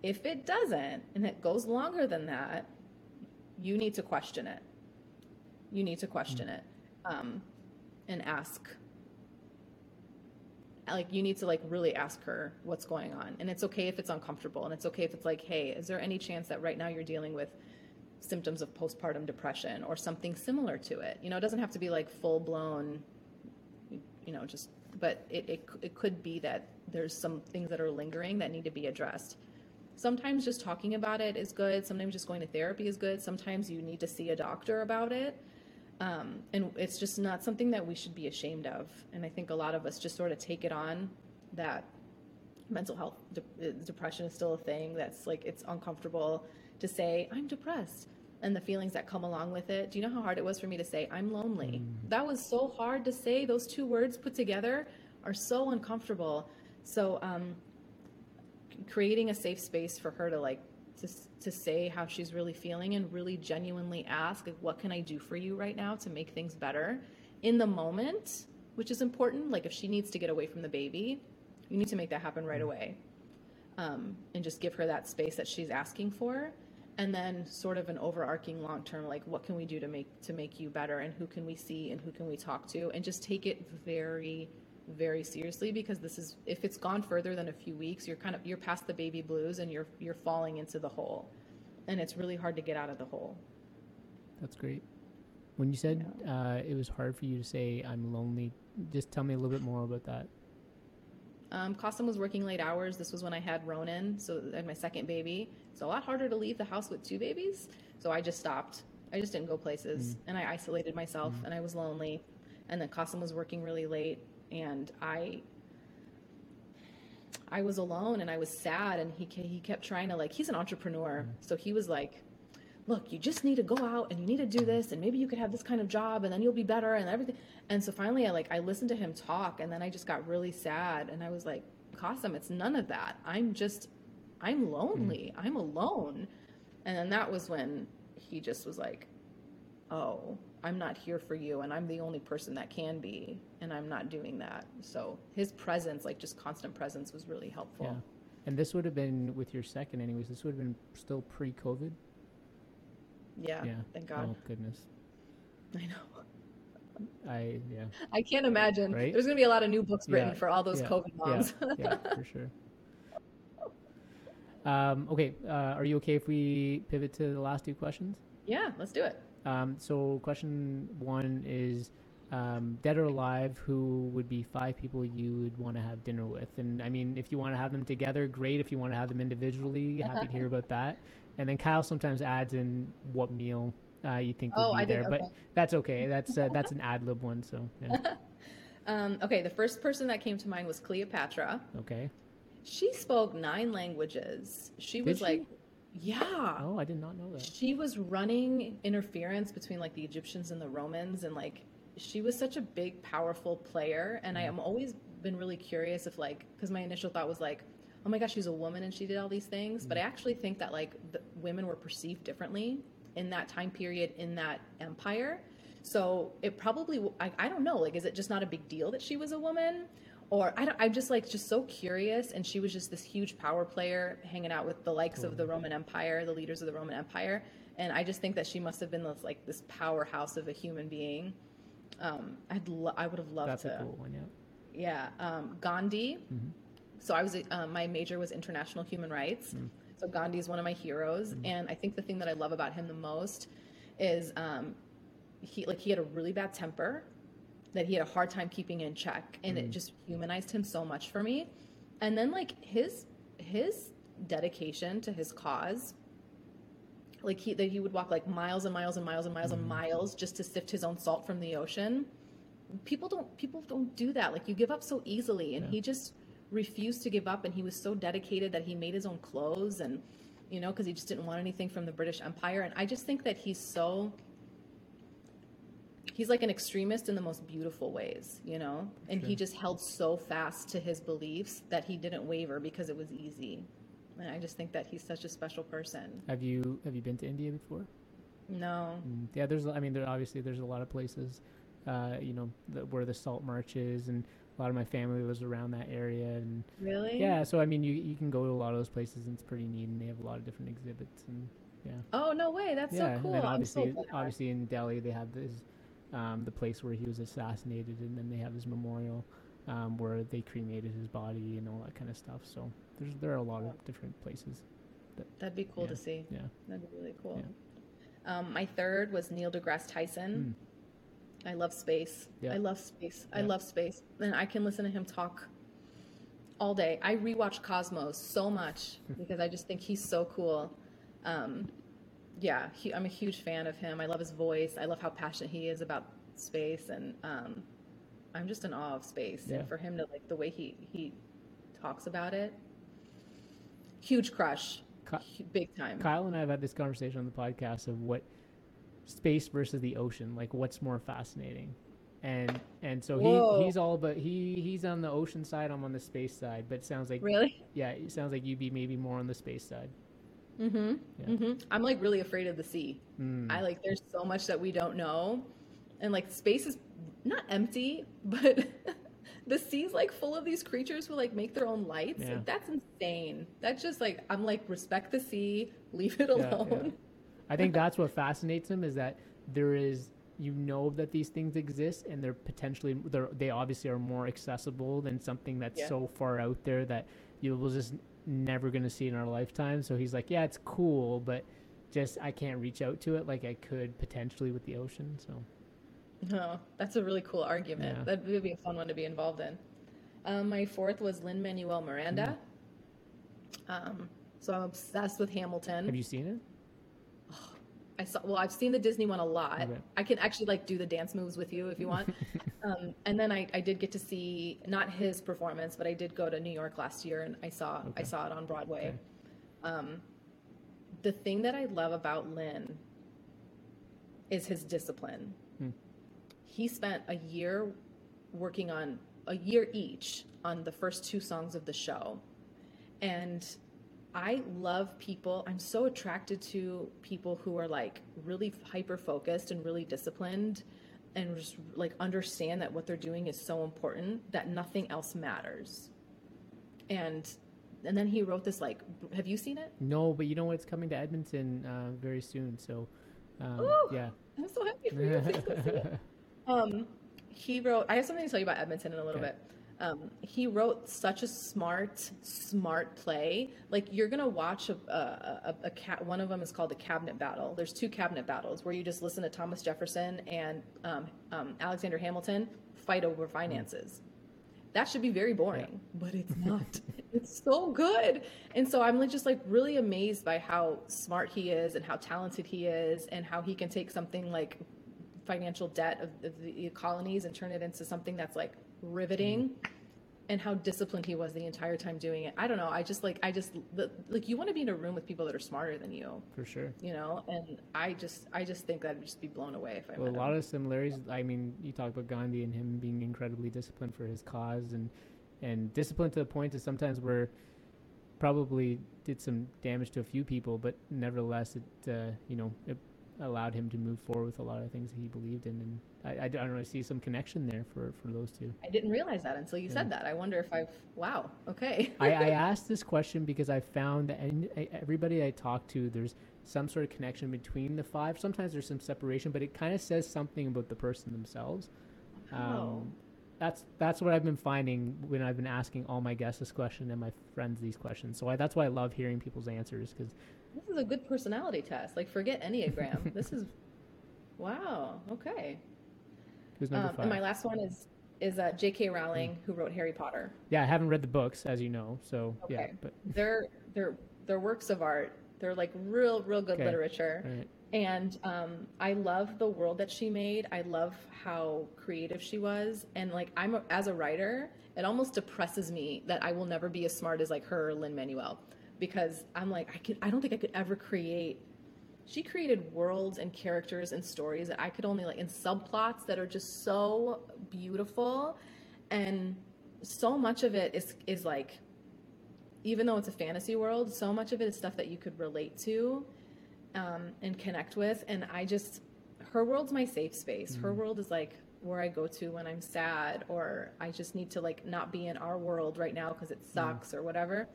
If it doesn't, and it goes longer than that, you need to question it. You need to question mm-hmm. it, um, and ask like you need to like really ask her what's going on and it's okay if it's uncomfortable and it's okay if it's like hey is there any chance that right now you're dealing with symptoms of postpartum depression or something similar to it you know it doesn't have to be like full blown you know just but it, it, it could be that there's some things that are lingering that need to be addressed sometimes just talking about it is good. Sometimes just going to therapy is good. Sometimes you need to see a doctor about it. Um, and it's just not something that we should be ashamed of. And I think a lot of us just sort of take it on that mental health de- uh, depression is still a thing that's like it's uncomfortable to say i'm depressed. And the feelings that come along with it. Do you know how hard it was for me to say i'm lonely. Mm. that was so hard to say. Those two words put together are so uncomfortable. So um, creating a safe space for her to like to, to say how she's really feeling and really genuinely ask, like, what can I do for you right now to make things better in the moment, which is important. Like, if she needs to get away from the baby, you need to make that happen right mm-hmm. away. Um, and just give her that space that she's asking for and then sort of an overarching long term like what can we do to make to make you better and who can we see and who can we talk to and just take it very very seriously because this is if it's gone further than a few weeks you're kind of you're past the baby blues and you're you're falling into the hole and it's really hard to get out of the hole that's great when you said yeah. uh, it was hard for you to say i'm lonely just tell me a little bit more about that um, was working late hours. This was when I had Ronan, so I had my second baby. It's a lot harder to leave the house with two babies. So I just stopped. I just didn't go places, mm. and I isolated myself, mm. and I was lonely. And then Kasim was working really late, and I I was alone and I was sad and he he kept trying to like he's an entrepreneur. Mm-hmm. so he was like look you just need to go out and you need to do this and maybe you could have this kind of job and then you'll be better and everything. And so finally I like I listened to him talk and then I just got really sad and I was like Kasim it's none of that. I'm just I'm lonely. Mm-hmm. I'm alone. And then that was when he just was like oh I'm not here for you and I'm the only person that can be and I'm not doing that. So his presence, like just constant presence was really helpful. Yeah. And this would have been with your second anyways, this would have been still pre COVID? Yeah, yeah. Thank God. Oh goodness. I know. I yeah. I can't imagine. Right? There's gonna be a lot of new books written yeah. for all those yeah. COVID moms. Yeah. yeah, for sure. Um, okay, uh, are you okay if we pivot to the last two questions? Yeah, let's do it. Um, so, question one is um, dead or alive, who would be five people you would want to have dinner with? And I mean, if you want to have them together, great. If you want to have them individually, happy to hear about that. And then Kyle sometimes adds in what meal uh, you think would oh, be I there, did, okay. but that's okay. That's uh, that's an ad lib one. So, yeah. um, okay, the first person that came to mind was Cleopatra. Okay. She spoke nine languages. She did was she? like yeah. Oh, I did not know that. She was running interference between like the Egyptians and the Romans and like she was such a big powerful player and I am always been really curious if like cuz my initial thought was like oh my gosh she's a woman and she did all these things, mm but I actually think that like the, women were perceived differently in that time period in that empire. So it probably I, I don't know like is it just not a big deal that she was a woman or I don't, I'm just like just so curious. And she was just this huge power player, hanging out with the likes of the Roman Empire, the leaders of the Roman Empire. And I just think that she must have been this, like this powerhouse of a human being. Um, I'd lo- I would have loved That's to. That's a cool one, yeah. Yeah, um, Gandhi. Mm-hmm. So I was uh, my major was international human rights. Mm. So Gandhi is one of my heroes, and I think the thing that I love about him the most is um, he like he had a really bad temper that he had a hard time keeping in check, and Mm. it just humanized him so much for me. And then like his his dedication to his cause like he that he would walk like miles and miles and miles and miles and miles just to sift his own salt from the ocean. People don't people don't do that. Like you give up so easily and he just refused to give up and he was so dedicated that he made his own clothes and you know because he just didn't want anything from the british empire. And i just think that he's so he's like an extremist in the most beautiful ways you know and he just held so fast to his beliefs that he didn't waver because it was easy and i just think that he's such a special person Have you have you been to India before? no Mm, Yeah, there's. I mean, there obviously there's a lot of places, uh, you know, the, where the salt march is, and a lot of my family lives around that area, and really yeah. So I mean, you you can go to a lot of those places, and it's pretty neat, and they have a lot of different exhibits, and yeah, oh no way that's yeah. so cool And I'm so obviously, obviously in Delhi they have this, um, the place where he was assassinated, and then they have his memorial, um, where they cremated his body and all that kind of stuff. So there's there are a lot of different places. That'd be cool Yeah. to see. Yeah. That'd be really cool. Um, my third was Neil deGrasse Tyson. I love space. Yeah. I love space. I love space. And I can listen to him talk all day. I rewatch Cosmos so much because I just think he's so cool. Um, yeah, he, I'm a huge fan of him. I love his voice. I love how passionate he is about space, and um, I'm just in awe of space. Yeah. And for him to like the way he he talks about it, huge crush, Hu- big time. Kyle and I have had this conversation on the podcast of what space versus the ocean, like what's more fascinating. And and so Whoa. he he's all but he he's on the ocean side, I'm on the space side, but it sounds like Really? yeah, it sounds like you'd be maybe more on the space side. Mm-hmm. Yeah. hmm I'm like really afraid of the sea. Mm. I like there's so much that we don't know, and like space is not empty, but the sea's like full of these creatures who like make their own lights. Yeah. That's insane. That's just like I'm like respect the sea, leave it Yeah, yeah. alone. I think that's what fascinates him is that there is you know that these things exist and they're potentially they're they obviously are more accessible than something that's so far out there that you will just never going to see in our lifetime. So he's like, yeah, it's cool, but just I can't reach out to it like I could potentially with the ocean. So No, that's a really cool argument. Yeah. That would be a fun one to be involved in. Um, my fourth was Lin Manuel Miranda. Um, so I'm obsessed with Hamilton. have you seen it? I saw. Well, I've seen the Disney one a lot. Okay. I can actually like do the dance moves with you if you want. um, and then I, I did get to see not his performance, but I did go to New York last year and I saw I saw it on Broadway. Okay. Um, the thing that I love about Lin is his discipline. Hmm. He spent a year working on a year each on the first two songs of the show, and I love people. I'm so attracted to people who are like really hyper focused and really disciplined and just like understand that what they're doing is so important that nothing else matters. And and then he wrote this like have you seen it? No, but you know what? It's coming to Edmonton uh, very soon. So um, Ooh. yeah. I'm so happy for you. Please go see it. Um, he wrote. I have something to tell you about Edmonton in a little Okay. bit. Um, he wrote such a smart, smart play. Like you're gonna watch a, a, a, a cat. One of them is called the Cabinet Battle. There's two Cabinet Battles where you just listen to Thomas Jefferson and um, um, Alexander Hamilton fight over finances. That should be very boring, but it's not. it's so good. And so I'm like just like really amazed by how smart he is and how talented he is and how he can take something like financial debt of, of the colonies and turn it into something that's like riveting and how disciplined he was the entire time doing it. I don't know. I just like I just the, like you want to be in a room with people that are smarter than you, For sure. you know? And I just I just think that I'd just be blown away if I Well, a lot him. of similarities. I mean, you talk about Gandhi and him being incredibly disciplined for his cause, and and disciplined to the point that sometimes where probably did some damage to a few people, but nevertheless, it uh, you know it allowed him to move forward with a lot of things that he believed in, and I, I, don't really see some connection there for for those two. I didn't realize that until you yeah. said that. I wonder if I've wow okay. I, I asked this question because I found that everybody I talk to, there's some sort of connection between the five. Sometimes there's some separation, but it kind of says something about the person themselves. Oh. Um, that's that's what I've been finding when I've been asking all my guests this question and my friends these questions. So I, that's why I love hearing people's answers because this is a good personality test. Like forget Enneagram. this is wow. Okay. Who's number um, five? And my last one is is uh, J.K. Rowling, mm. who wrote Harry Potter. Yeah, I haven't read the books, as you know. So okay. yeah, but they're they're they're works of art. They're like real real good okay. literature. Right. And um, I love the world that she made. I love how creative she was. And like I'm a, as a writer, it almost depresses me that I will never be as smart as like her or Lin Manuel, because I'm like I could I don't think I could ever create. She created worlds and characters and stories that I could only like in subplots that are just so beautiful, and so much of it is is like, even though it's a fantasy world, so much of it is stuff that you could relate to um, and connect with. And I just, her world's my safe space. Mm-hmm. Her world is like where I go to when I'm sad or I just need to like not be in our world right now because it sucks mm-hmm. or whatever.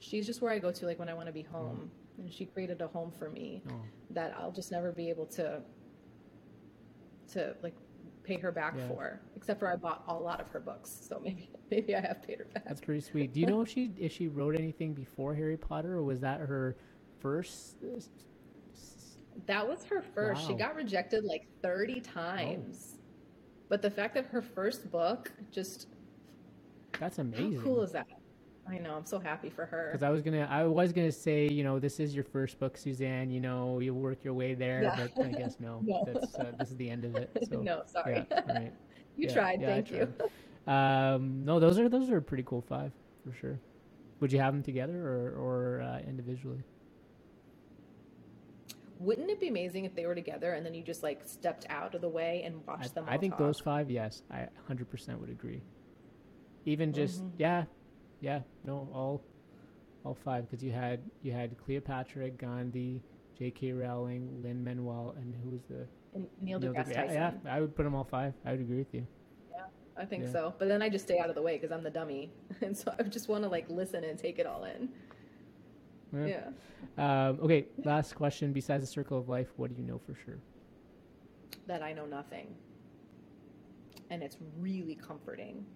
She's just where I go to like when I want to be home. Mm-hmm. And she created a home for me oh. that I'll just never be able to to like pay her back yeah. for except for I bought a lot of her books so maybe maybe I have paid her back. That's pretty sweet. Do you know if she if she wrote anything before Harry Potter or was that her first that was her first. Wow. She got rejected like 30 times. Oh. But the fact that her first book just That's amazing. How cool is that? I know. I'm so happy for her. Because I was gonna, I was gonna say, you know, this is your first book, Suzanne. You know, you work your way there, yeah. but I guess no. no. That's uh, this is the end of it. So, no, sorry. Yeah, right. you yeah, tried. Thank you. Um, no, those are those are pretty cool five for sure. Would you have them together or or uh, individually? wouldn't it be amazing if they were together and then you just like stepped out of the way and watched I, them? I think talk? those five, yes, I 100% would agree. Even just mm-hmm. yeah, yeah, no, all all five because you had you had Cleopatra, Gandhi, J.K. Rowling, Lin Manuel, and who was the and Neil, Neil deGrasse Tyson. Yeah, yeah, I would put them all five. I would agree with you. Yeah, I think yeah. so. But then I just stay out of the way because I'm the dummy, and so I just want to like listen and take it all in. Yeah. Um, okay, last question. Besides the circle of life, what do you know for sure? That I know nothing. And it's really comforting.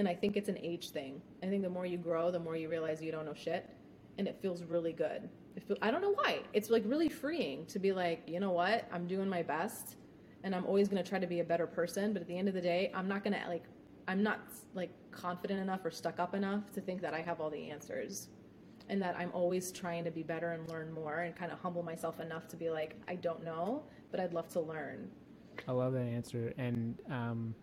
And I think it's an age thing. I think the more you grow, the more you realize you don't know shit. And it feels really good. Feel, I don't know why. It's like really freeing to be like, you know what? I'm doing my best and I'm always going to try to be a better person. But at the end of the day, I'm not going to like, I'm not like confident enough or stuck up enough to think that I have all the answers and that I'm always trying to be better and learn more and kind of humble myself enough to be like, I don't know, but I'd love to learn. I love that answer. And um,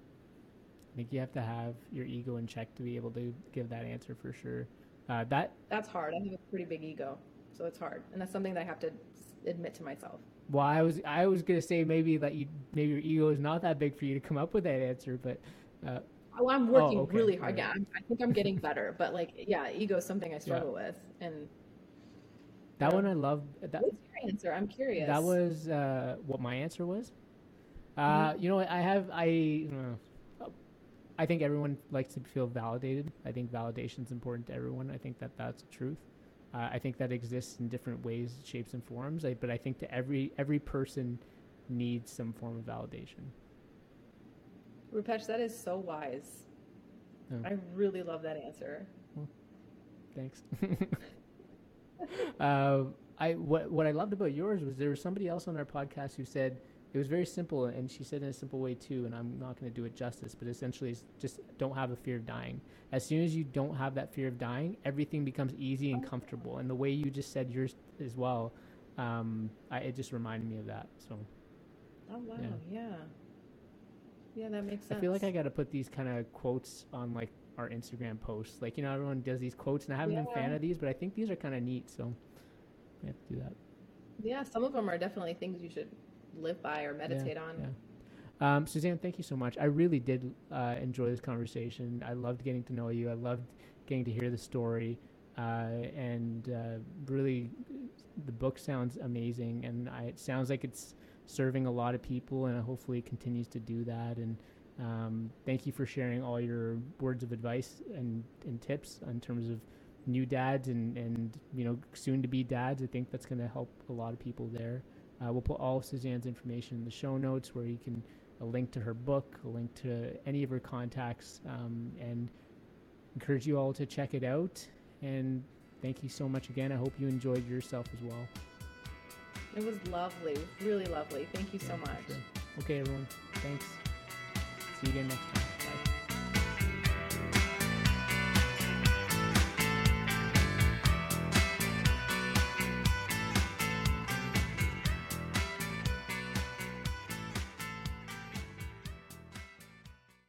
I think you have to have your ego in check to be able to give that answer for sure. Uh, that That's hard. I have a pretty big ego, so it's hard. And that's something that I have to admit to myself. Well, I was I was gonna say maybe that you maybe your ego is not that big for you to come up with that answer, but uh, Oh, I'm working oh, okay. really hard. Right. Yeah, I'm, i think I'm getting better, but like, yeah, ego is something I struggle yeah. with, and that one I love. That, What's your answer? I'm curious. That was uh, what my answer was. Uh, mm-hmm. You know, I have I. Uh, I think everyone likes to feel validated. I think validation is important to everyone. I think that that's the truth. Uh, I think that exists in different ways, shapes, and forms. I, but I think to every every person needs some form of validation. Rupesh, that is so wise. Oh. I really love that answer. Well, thanks. uh, I what what I loved about yours was there was somebody else on our podcast who said it was very simple, and she said in a simple way too. And I'm not going to do it justice, but essentially, it's just don't have a fear of dying. As soon as you don't have that fear of dying, everything becomes easy and comfortable. And the way you just said yours as well, um, I, it just reminded me of that. So. Oh wow! yeah. yeah. Yeah, that makes sense. I feel like I got to put these kind of quotes on like our Instagram posts. Like, you know, everyone does these quotes, and I haven't yeah. been a fan of these, but I think these are kind of neat. So we have to do that. Yeah, some of them are definitely things you should live by or meditate yeah, on. Yeah. Um, Suzanne, thank you so much. I really did uh, enjoy this conversation. I loved getting to know you. I loved getting to hear the story. Uh, and uh, really, the book sounds amazing, and I, it sounds like it's serving a lot of people, and hopefully it continues to do that. And um, thank you for sharing all your words of advice and, and tips in terms of new dads and, and you know soon to be dads. I think that's going to help a lot of people there. Uh, we'll put all of Suzanne's information in the show notes where you can a link to her book, a link to any of her contacts, um, and encourage you all to check it out. And thank you so much again. I hope you enjoyed yourself as well. It was lovely, really lovely. Thank you yeah, so much. Sure. Okay, everyone. Thanks. See you again next time.